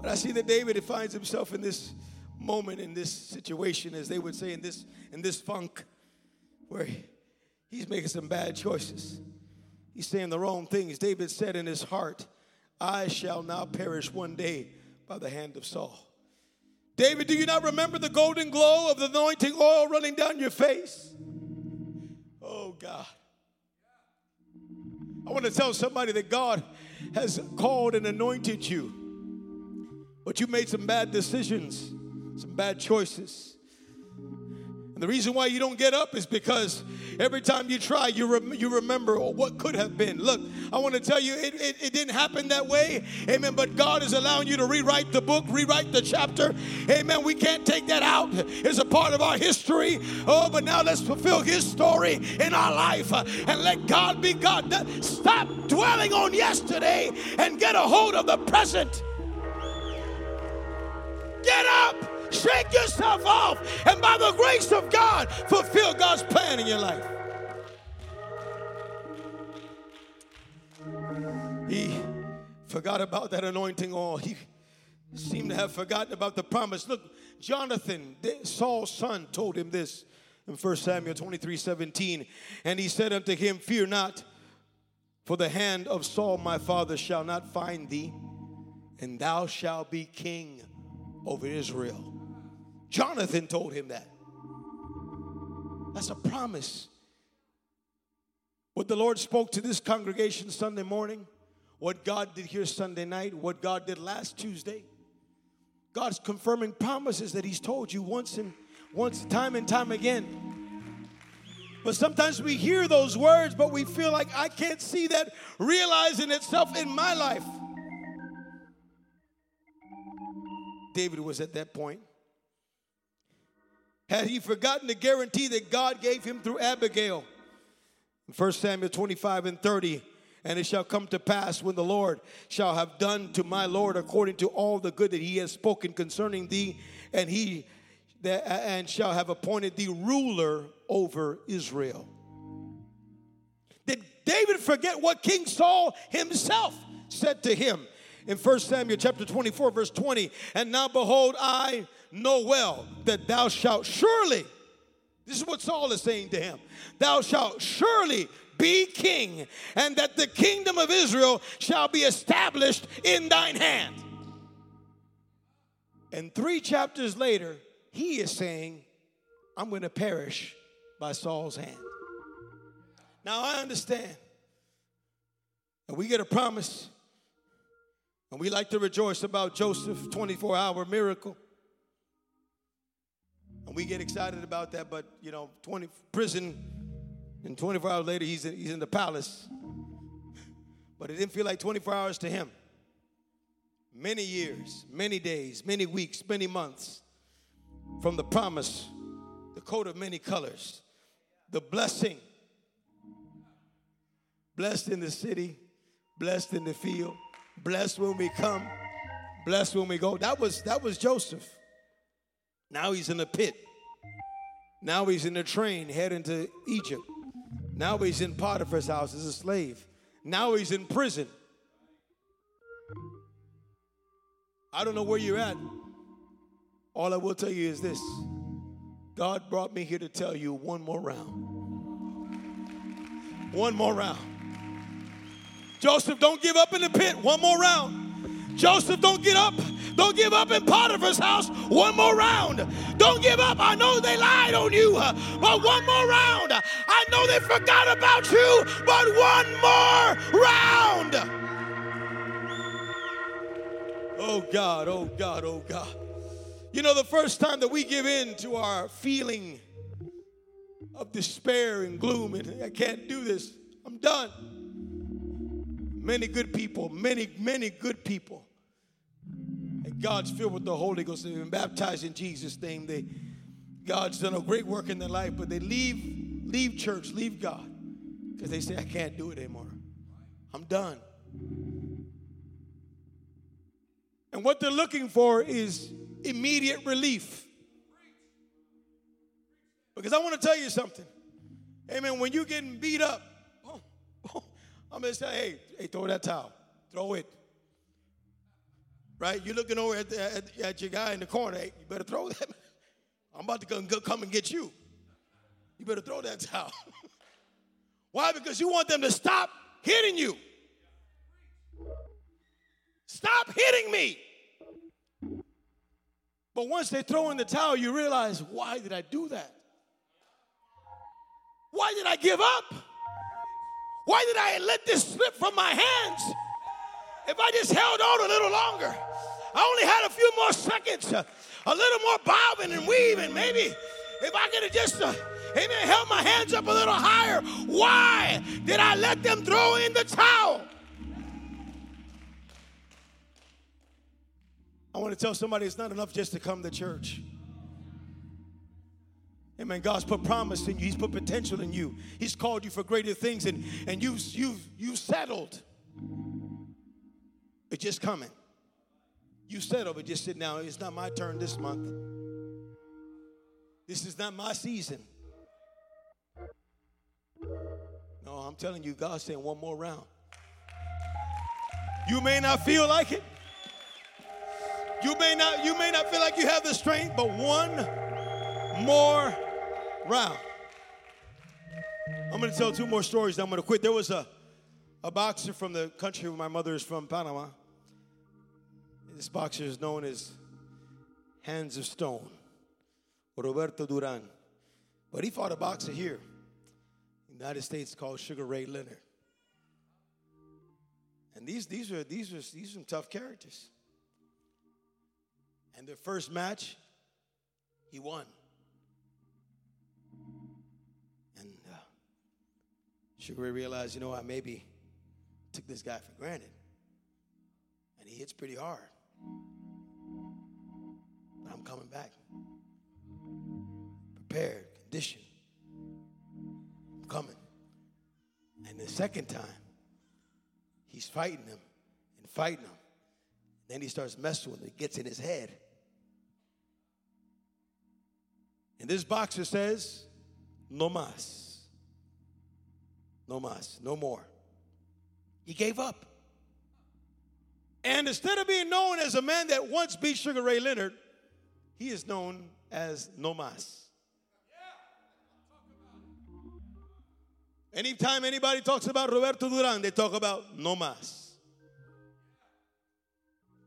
But I see that David finds himself in this moment, in this situation, as they would say, in this, in this funk, where he, he's making some bad choices. He's saying the wrong things. David said in his heart, I shall not perish one day by the hand of Saul. David, do you not remember the golden glow of the anointing oil running down your face? Oh, God. I want to tell somebody that God has called and anointed you, but you made some bad decisions, some bad choices. And the reason why you don't get up is because every time you try, you, rem- you remember oh, what could have been. Look, I want to tell you, it, it, it, didn't happen that way. Amen. But God is allowing you to rewrite the book, rewrite the chapter. Amen. We can't take that out. It's a part of our history. Oh, but now let's fulfill His story in our life and let God be God. Stop dwelling on yesterday and get a hold of the present. Get up. Shake yourself off, and by the grace of God, fulfill God's plan in your life. He forgot about that anointing oil. He seemed to have forgotten about the promise. Look, Jonathan, Saul's son, told him this in 1 Samuel 23 17. And he said unto him, Fear not, for the hand of Saul my father shall not find thee, and thou shalt be king over Israel. Jonathan told him that. That's a promise. What the Lord spoke to this congregation Sunday morning, what God did here Sunday night, what God did last Tuesday. God's confirming promises that He's told you once and once, time and time again. But sometimes we hear those words, but we feel like I can't see that realizing itself in my life. David was at that point. Had he forgotten the guarantee that God gave him through Abigail? 1 Samuel 25 and 30. And it shall come to pass when the Lord shall have done to my Lord according to all the good that he has spoken concerning thee, and he that, and shall have appointed thee ruler over Israel. Did David forget what King Saul himself said to him in 1 Samuel chapter 24, verse 20? And now behold, I know well that thou shalt surely, this is what Saul is saying to him, thou shalt surely be king, and that the kingdom of Israel shall be established in thine hand. And three chapters later, he is saying, I'm going to perish by Saul's hand. Now I understand. And we get a promise. And we like to rejoice about Joseph's 24 hour miracle. And we get excited about that, but you know, 20 prison and 24 hours later, he's in, he's in the palace. But it didn't feel like 24 hours to him. Many years, many days, many weeks, many months from the promise, the coat of many colors, the blessing. Blessed in the city, blessed in the field, blessed when we come, blessed when we go. That was that was Joseph. Now he's in the pit. Now he's in the train heading to Egypt. Now he's in Potiphar's house as a slave. Now he's in prison. I don't know where you're at. All I will tell you is this God brought me here to tell you one more round. One more round. Joseph, don't give up in the pit. One more round. Joseph, don't get up. Don't give up in Potiphar's house. One more round. Don't give up. I know they lied on you, uh, but one more round. I know they forgot about you, but one more round. Oh God, oh God, oh God. You know, the first time that we give in to our feeling of despair and gloom, and I can't do this, I'm done. Many good people, many, many good people. God's filled with the Holy Ghost. They've been baptized in Jesus' name. They, God's done a great work in their life, but they leave, leave church, leave God, because they say, I can't do it anymore. I'm done. And what they're looking for is immediate relief. Because I want to tell you something. Amen. When you're getting beat up, I'm going to say, hey, hey, throw that towel. Throw it. Right? You're looking over at, the, at, at, your guy in the corner. Hey, you better throw that. I'm about to come, come and get you. You better throw that towel. Why? Because you want them to stop hitting you. Stop hitting me. But once they throw in the towel, you realize, why did I do that? Why did I give up? Why did I let this slip from my hands? If I just held on a little longer, I only had a few more seconds, a little more bobbing and weaving. Maybe if I could have just, uh, amen, held my hands up a little higher. Why did I let them throw in the towel? I want to tell somebody it's not enough just to come to church. Amen. God's put promise in you. He's put potential in you. He's called you for greater things, and, and you've, you've, you've settled. It's just coming. You settled, but just sit down. It's not my turn this month. This is not my season. No, I'm telling you, God's saying one more round. You may not feel like it. You may not you may not feel like you have the strength, but one more round. I'm to tell two more stories. I'm to quit. There was a a boxer from the country where my mother is from, Panama. This boxer is known as Hands of Stone, Roberto Duran. But he fought a boxer here in the United States called Sugar Ray Leonard. And these, these, are, these, are, these are some tough characters. And their first match, he won. And uh, Sugar Ray realized, you know what, maybe took this guy for granted. And he hits pretty hard. But I'm coming back. Prepared, conditioned. I'm coming. And the second time, he's fighting him and fighting him. Then he starts messing with him. It gets in his head. And this boxer says, No mas. No mas. No more. He gave up. And instead of being known as a man that once beat Sugar Ray Leonard, he is known as No Mas. Anytime anybody talks about Roberto Duran, they talk about No Mas.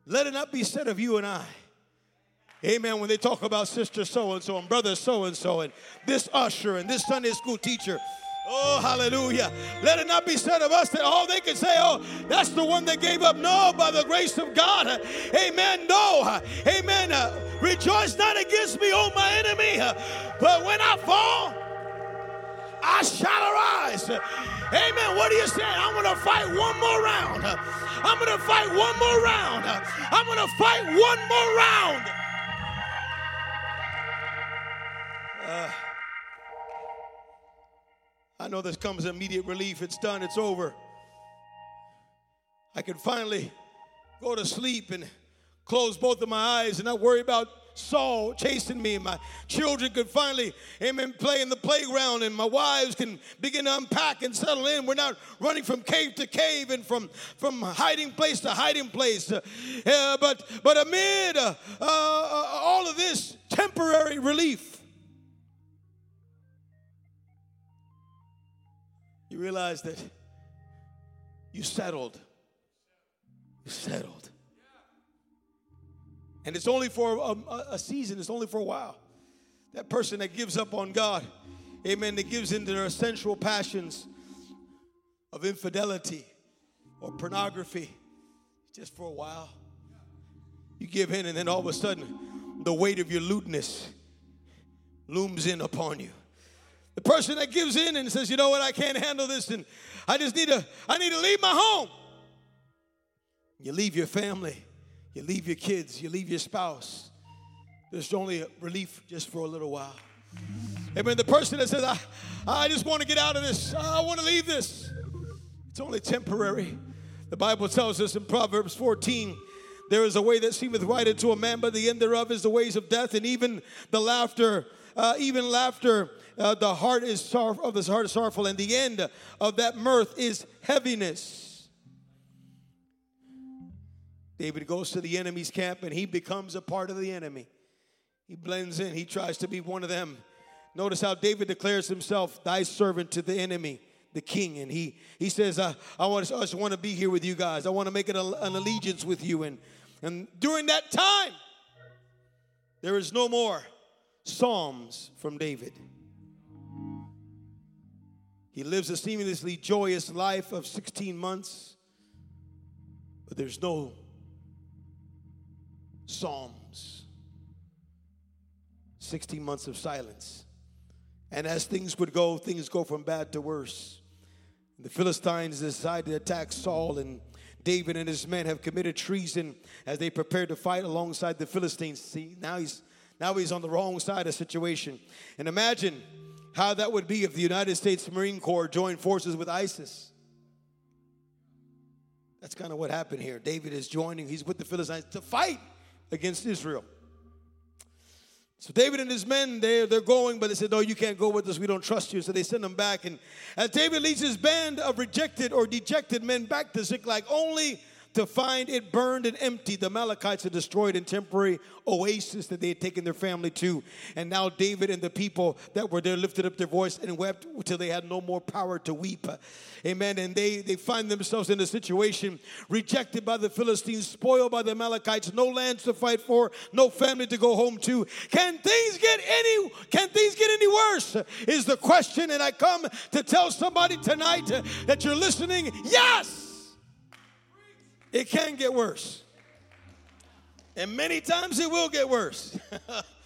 Let it not be said of you and I. Amen. When they talk about sister so and so and brother so and so and this usher and this Sunday school teacher. Oh, hallelujah. Let it not be said of us that all they can say, oh, that's the one that gave up. No, by the grace of God. Amen. No. Amen. Rejoice not against me, oh my enemy. But when I fall, I shall arise. Amen. What are you saying? I'm going to fight one more round. I'm going to fight one more round. I'm going to fight one more round. Uh, I know this comes immediate relief. It's done, it's over. I can finally go to sleep and close both of my eyes and not worry about Saul chasing me. My children could finally, amen, play in the playground, and my wives can begin to unpack and settle in. We're not running from cave to cave and from, from hiding place to hiding place. Uh, but, but amid uh, uh, all of this temporary relief, realize that you settled. You settled. And it's only for a, a, season, it's only for a while. That person that gives up on God, amen, that gives into their sensual passions of infidelity or pornography, just for a while. You give in, and then all of a sudden, the weight of your lewdness looms in upon you. The person that gives in and says, you know what, I can't handle this, and I just need to, I need to leave my home. You leave your family you leave your kids, you leave your spouse. There's only relief just for a little while. Amen. The person that says, I, I just want to get out of this, I want to leave this, it's only temporary. The Bible tells us in Proverbs 14 there is a way that seemeth right unto a man, but the end thereof is the ways of death, and even the laughter, uh, even laughter, uh, the heart is sorrow of his heart is sorrowful, and the end of that mirth is heaviness. David goes to the enemy's camp and he becomes a part of the enemy. He blends in, he tries to be one of them. Notice how David declares himself thy servant to the enemy, the king. And he, he says, I, I, want, I just want to be here with you guys. I want to make it a, an allegiance with you. And, and during that time, there is no more Psalms from David. He lives a seamlessly joyous life of 16 months, but there's no Psalms. 16 months of silence. And as things would go, things go from bad to worse. The Philistines decide to attack Saul, and David and his men have committed treason as they prepare to fight alongside the Philistines. See, now he's now he's on the wrong side of situation. And imagine how that would be if the United States Marine Corps joined forces with ISIS. That's kind of what happened here. David is joining, he's with the Philistines to fight against Israel. So David and his men, they're, they're going, but they said, No, you can't go with us. We don't trust you. So they send them back. And as David leads his band of rejected or dejected men back to Ziklag, only to find it burned and empty. The Amalekites had destroyed a temporary oasis that they had taken their family to. And now David and the people that were there lifted up their voice and wept until they had no more power to weep. Amen. And they, they find themselves in a situation rejected by the Philistines, spoiled by the Amalekites, no lands to fight for, no family to go home to. Can things get any can things get any worse? Is the question. And I come to tell somebody tonight that you're listening. Yes. It can get worse. And many times it will get worse.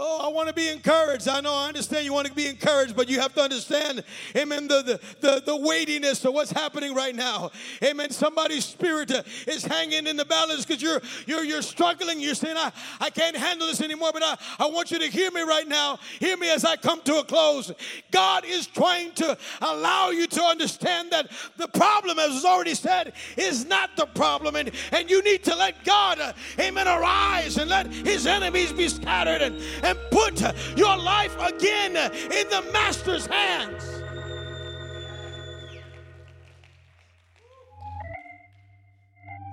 Oh, I want to be encouraged. I know, I understand you want to be encouraged, but you have to understand, amen, the, the, the, weightiness of what's happening right now. Amen. Somebody's spirit uh, is hanging in the balance because you're, you're, you're struggling. You're saying, I, I can't handle this anymore, but I, I want you to hear me right now. Hear me as I come to a close. God is trying to allow you to understand that the problem, as was already said, is not the problem. And, and you need to let God, uh, amen, arise and let his enemies be scattered. And put your life again in the Master's hands.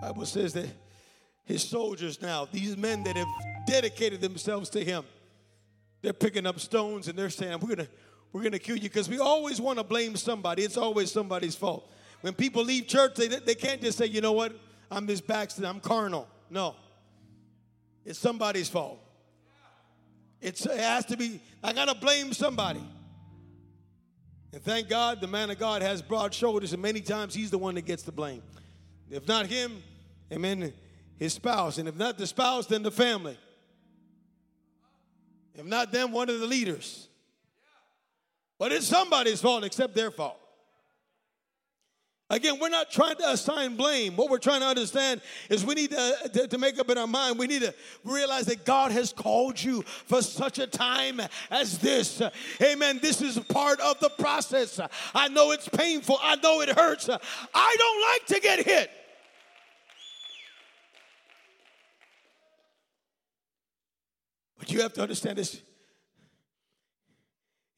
Bible says that his soldiers now, these men that have dedicated themselves to him, they're picking up stones and they're saying, We're gonna, we're gonna kill you because we always want to blame somebody. It's always somebody's fault. When people leave church, they, they can't just say, you know what, I'm this Baxter, I'm carnal. No. It's somebody's fault. It's, it has to be, I got to blame somebody. And thank God the man of God has broad shoulders, and many times he's the one that gets the blame. If not him, amen, his spouse. And if not the spouse, then the family. If not them, one of the leaders. But it's somebody's fault except their fault. Again, we're not trying to assign blame. What we're trying to understand is we need to, to, to, make up in our mind, we need to realize that God has called you for such a time as this. Amen. This is part of the process. I know it's painful, I know it hurts. I don't like to get hit. But you have to understand this.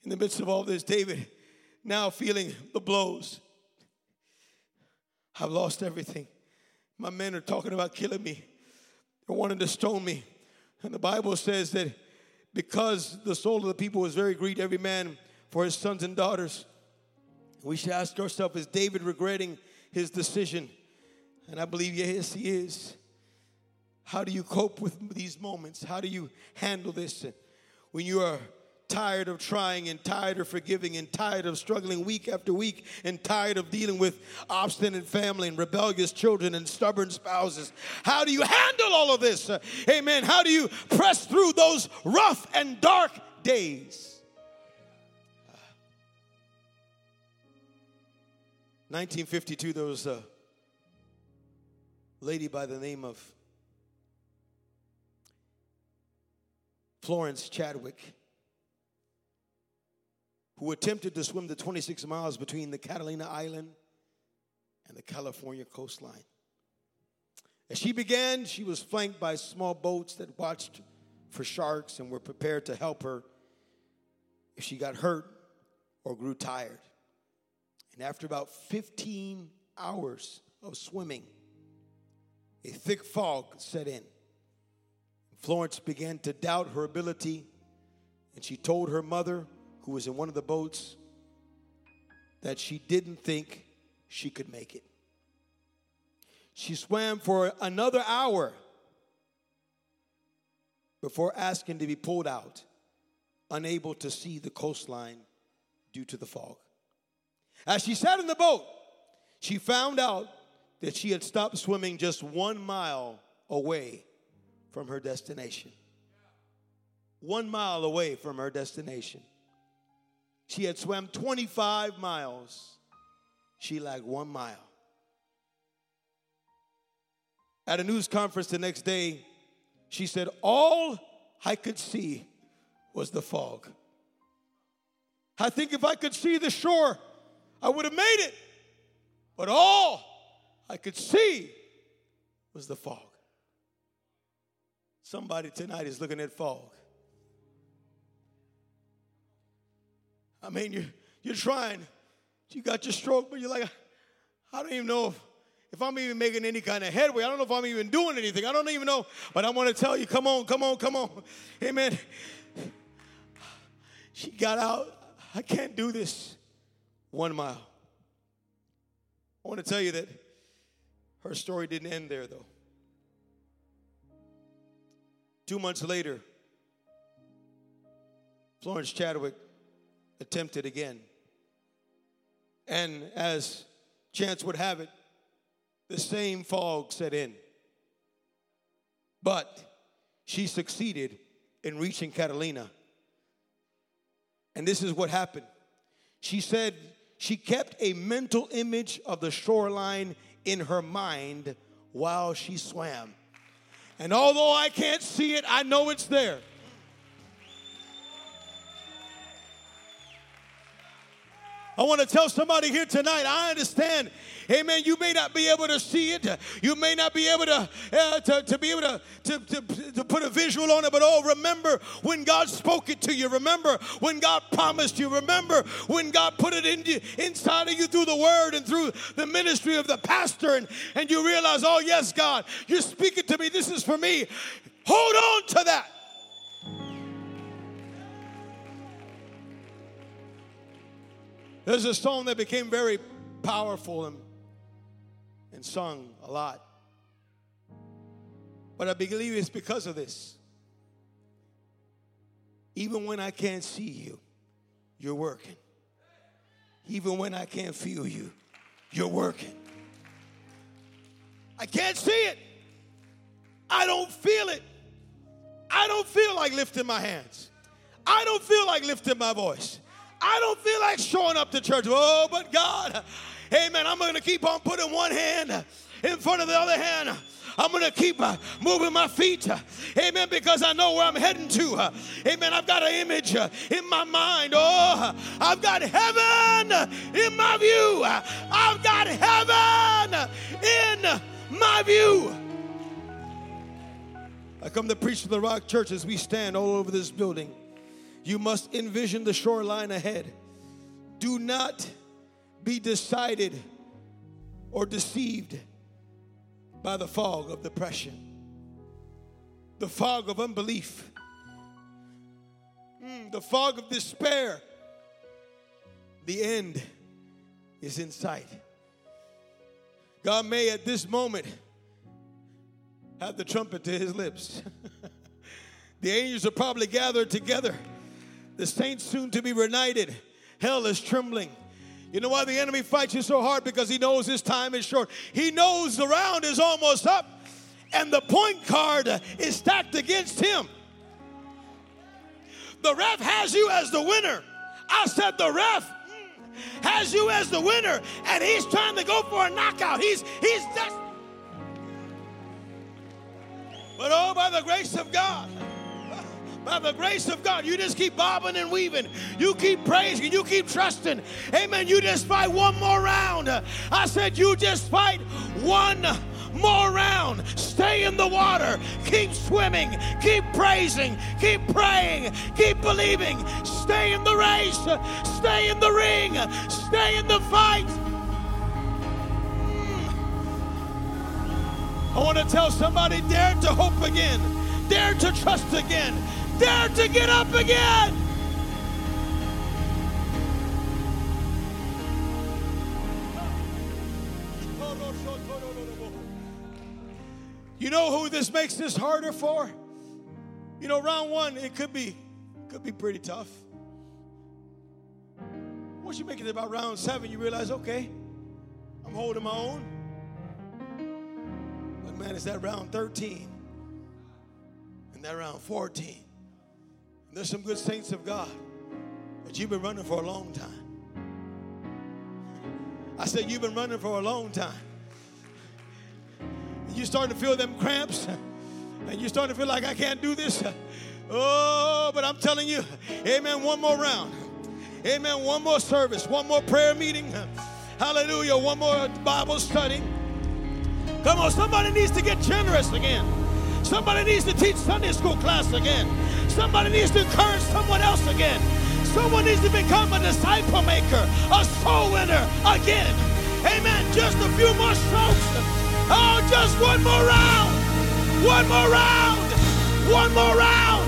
In the midst of all this, David now feeling the blows I've lost everything. My men are talking about killing me. They're wanting to stone me. And the Bible says that because the soul of the people was very greedy, every man for his sons and daughters, we should ask ourselves, is David regretting his decision? And I believe, yes, he is. How do you cope with these moments? How do you handle this? When you are tired of trying and tired of forgiving and tired of struggling week after week and tired of dealing with obstinate family and rebellious children and stubborn spouses. How do you handle all of this? Amen. How do you press through those rough and dark days? 1952, there was a lady by the name of Florence Chadwick who attempted to swim the 26 miles between the Catalina Island and the California coastline. As she began, she was flanked by small boats that watched for sharks and were prepared to help her if she got hurt or grew tired. And after about 15 hours of swimming, a thick fog set in. Florence began to doubt her ability, and she told her mother who was in one of the boats that she didn't think she could make it. She swam for another hour before asking to be pulled out, unable to see the coastline due to the fog. As she sat in the boat, she found out that she had stopped swimming just one mile away from her destination. One mile away from her destination. She had swam 25 miles. She lagged one mile. At a news conference the next day, she said, All I could see was the fog. I think if I could see the shore, I would have made it. But all I could see was the fog. Somebody tonight is looking at fog. I mean, you're, you're trying. You got your stroke, but you're like, I don't even know if, if I'm even making any kind of headway. I don't know if I'm even doing anything. I don't even know. But I want to tell you, come on, come on, come on. Amen. She got out. I can't do this. One mile. I want to tell you that her story didn't end there, though. Two months later, Florence Chadwick attempted again. And as chance would have it, the same fog set in. But she succeeded in reaching Catalina. And this is what happened. She said she kept a mental image of the shoreline in her mind while she swam. And although I can't see it, I know it's there. I want to tell somebody here tonight, I understand. Amen. You may not be able to see it. You may not be able to, uh, to, to be able to, to, to, to put a visual on it, but oh, remember when God spoke it to you. Remember when God promised you. Remember when God put it in you, inside of you through the word and through the ministry of the pastor. And, and you realize, oh, yes, God, you're speaking to me. This is for me. Hold on to that. There's a song that became very powerful and, and sung a lot. But I believe it's because of this. Even when I can't see you, you're working. Even when I can't feel you, you're working. I can't see it. I don't feel it. I don't feel like lifting my hands. I don't feel like lifting my voice. I don't feel like showing up to church. Oh, but God, amen. I'm going to keep on putting one hand in front of the other hand. I'm going to keep uh, moving my feet. Amen. Because I know where I'm heading to. Amen. I've got an image uh, in my mind. Oh, I've got heaven in my view. I've got heaven in my view. I come to preach to the Rock Church as we stand all over this building. You must envision the shoreline ahead. Do not be decided or deceived by the fog of depression, the fog of unbelief, mm, the fog of despair. The end is in sight. God may at this moment have the trumpet to his lips. the angels are probably gathered together the saints soon to be reunited. Hell is trembling. You know why the enemy fights you so hard? Because he knows his time is short. He knows the round is almost up and the point card is stacked against him. The ref has you as the winner. I said the ref has you as the winner and he's trying to go for a knockout. He's he's just But oh by the grace of God by the grace of God, you just keep bobbing and weaving. You keep praising. You keep trusting. Amen. You just fight one more round. I said, you just fight one more round. Stay in the water. Keep swimming. Keep praising. Keep praying. Keep believing. Stay in the race. Stay in the ring. Stay in the fight. I want to tell somebody dare to hope again, dare to trust again, dare to get up again. You know who this makes this harder for? You know, round one, it could be could be pretty tough. Once you make it about round seven, you realize, okay, I'm holding my own. But man, it's that round 13 and that round 14 there's some good saints of God that you've been running for a long time. I said, You've been running for a long time. You're starting to feel them cramps, and you're starting to feel like I can't do this. Oh, but I'm telling you, amen, one more round. Amen, one more service, one more prayer meeting. Hallelujah, one more Bible study. Come on, somebody needs to get generous again. Somebody needs to teach Sunday school class again. Somebody needs to encourage someone else again. Someone needs to become a disciple maker, a soul winner again. Amen. Just a few more strokes. Oh, just one more round. One more round. One more round.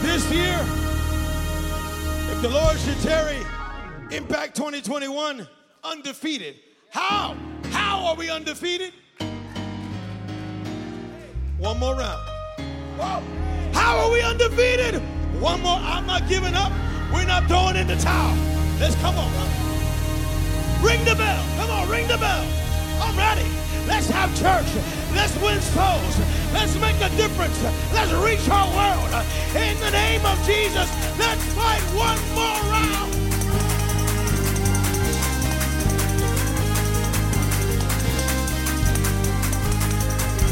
This year, if the Lord should tarry, Impact 2021, undefeated. How? How are we undefeated? One more round. How are we undefeated? One more. I'm not giving up. We're not throwing in the towel. Let's come on. Ring the bell. Come on, ring the bell. I'm ready. Let's have church. Let's win souls. Let's make a difference. Let's reach our world. In the name of Jesus, let's fight one more round.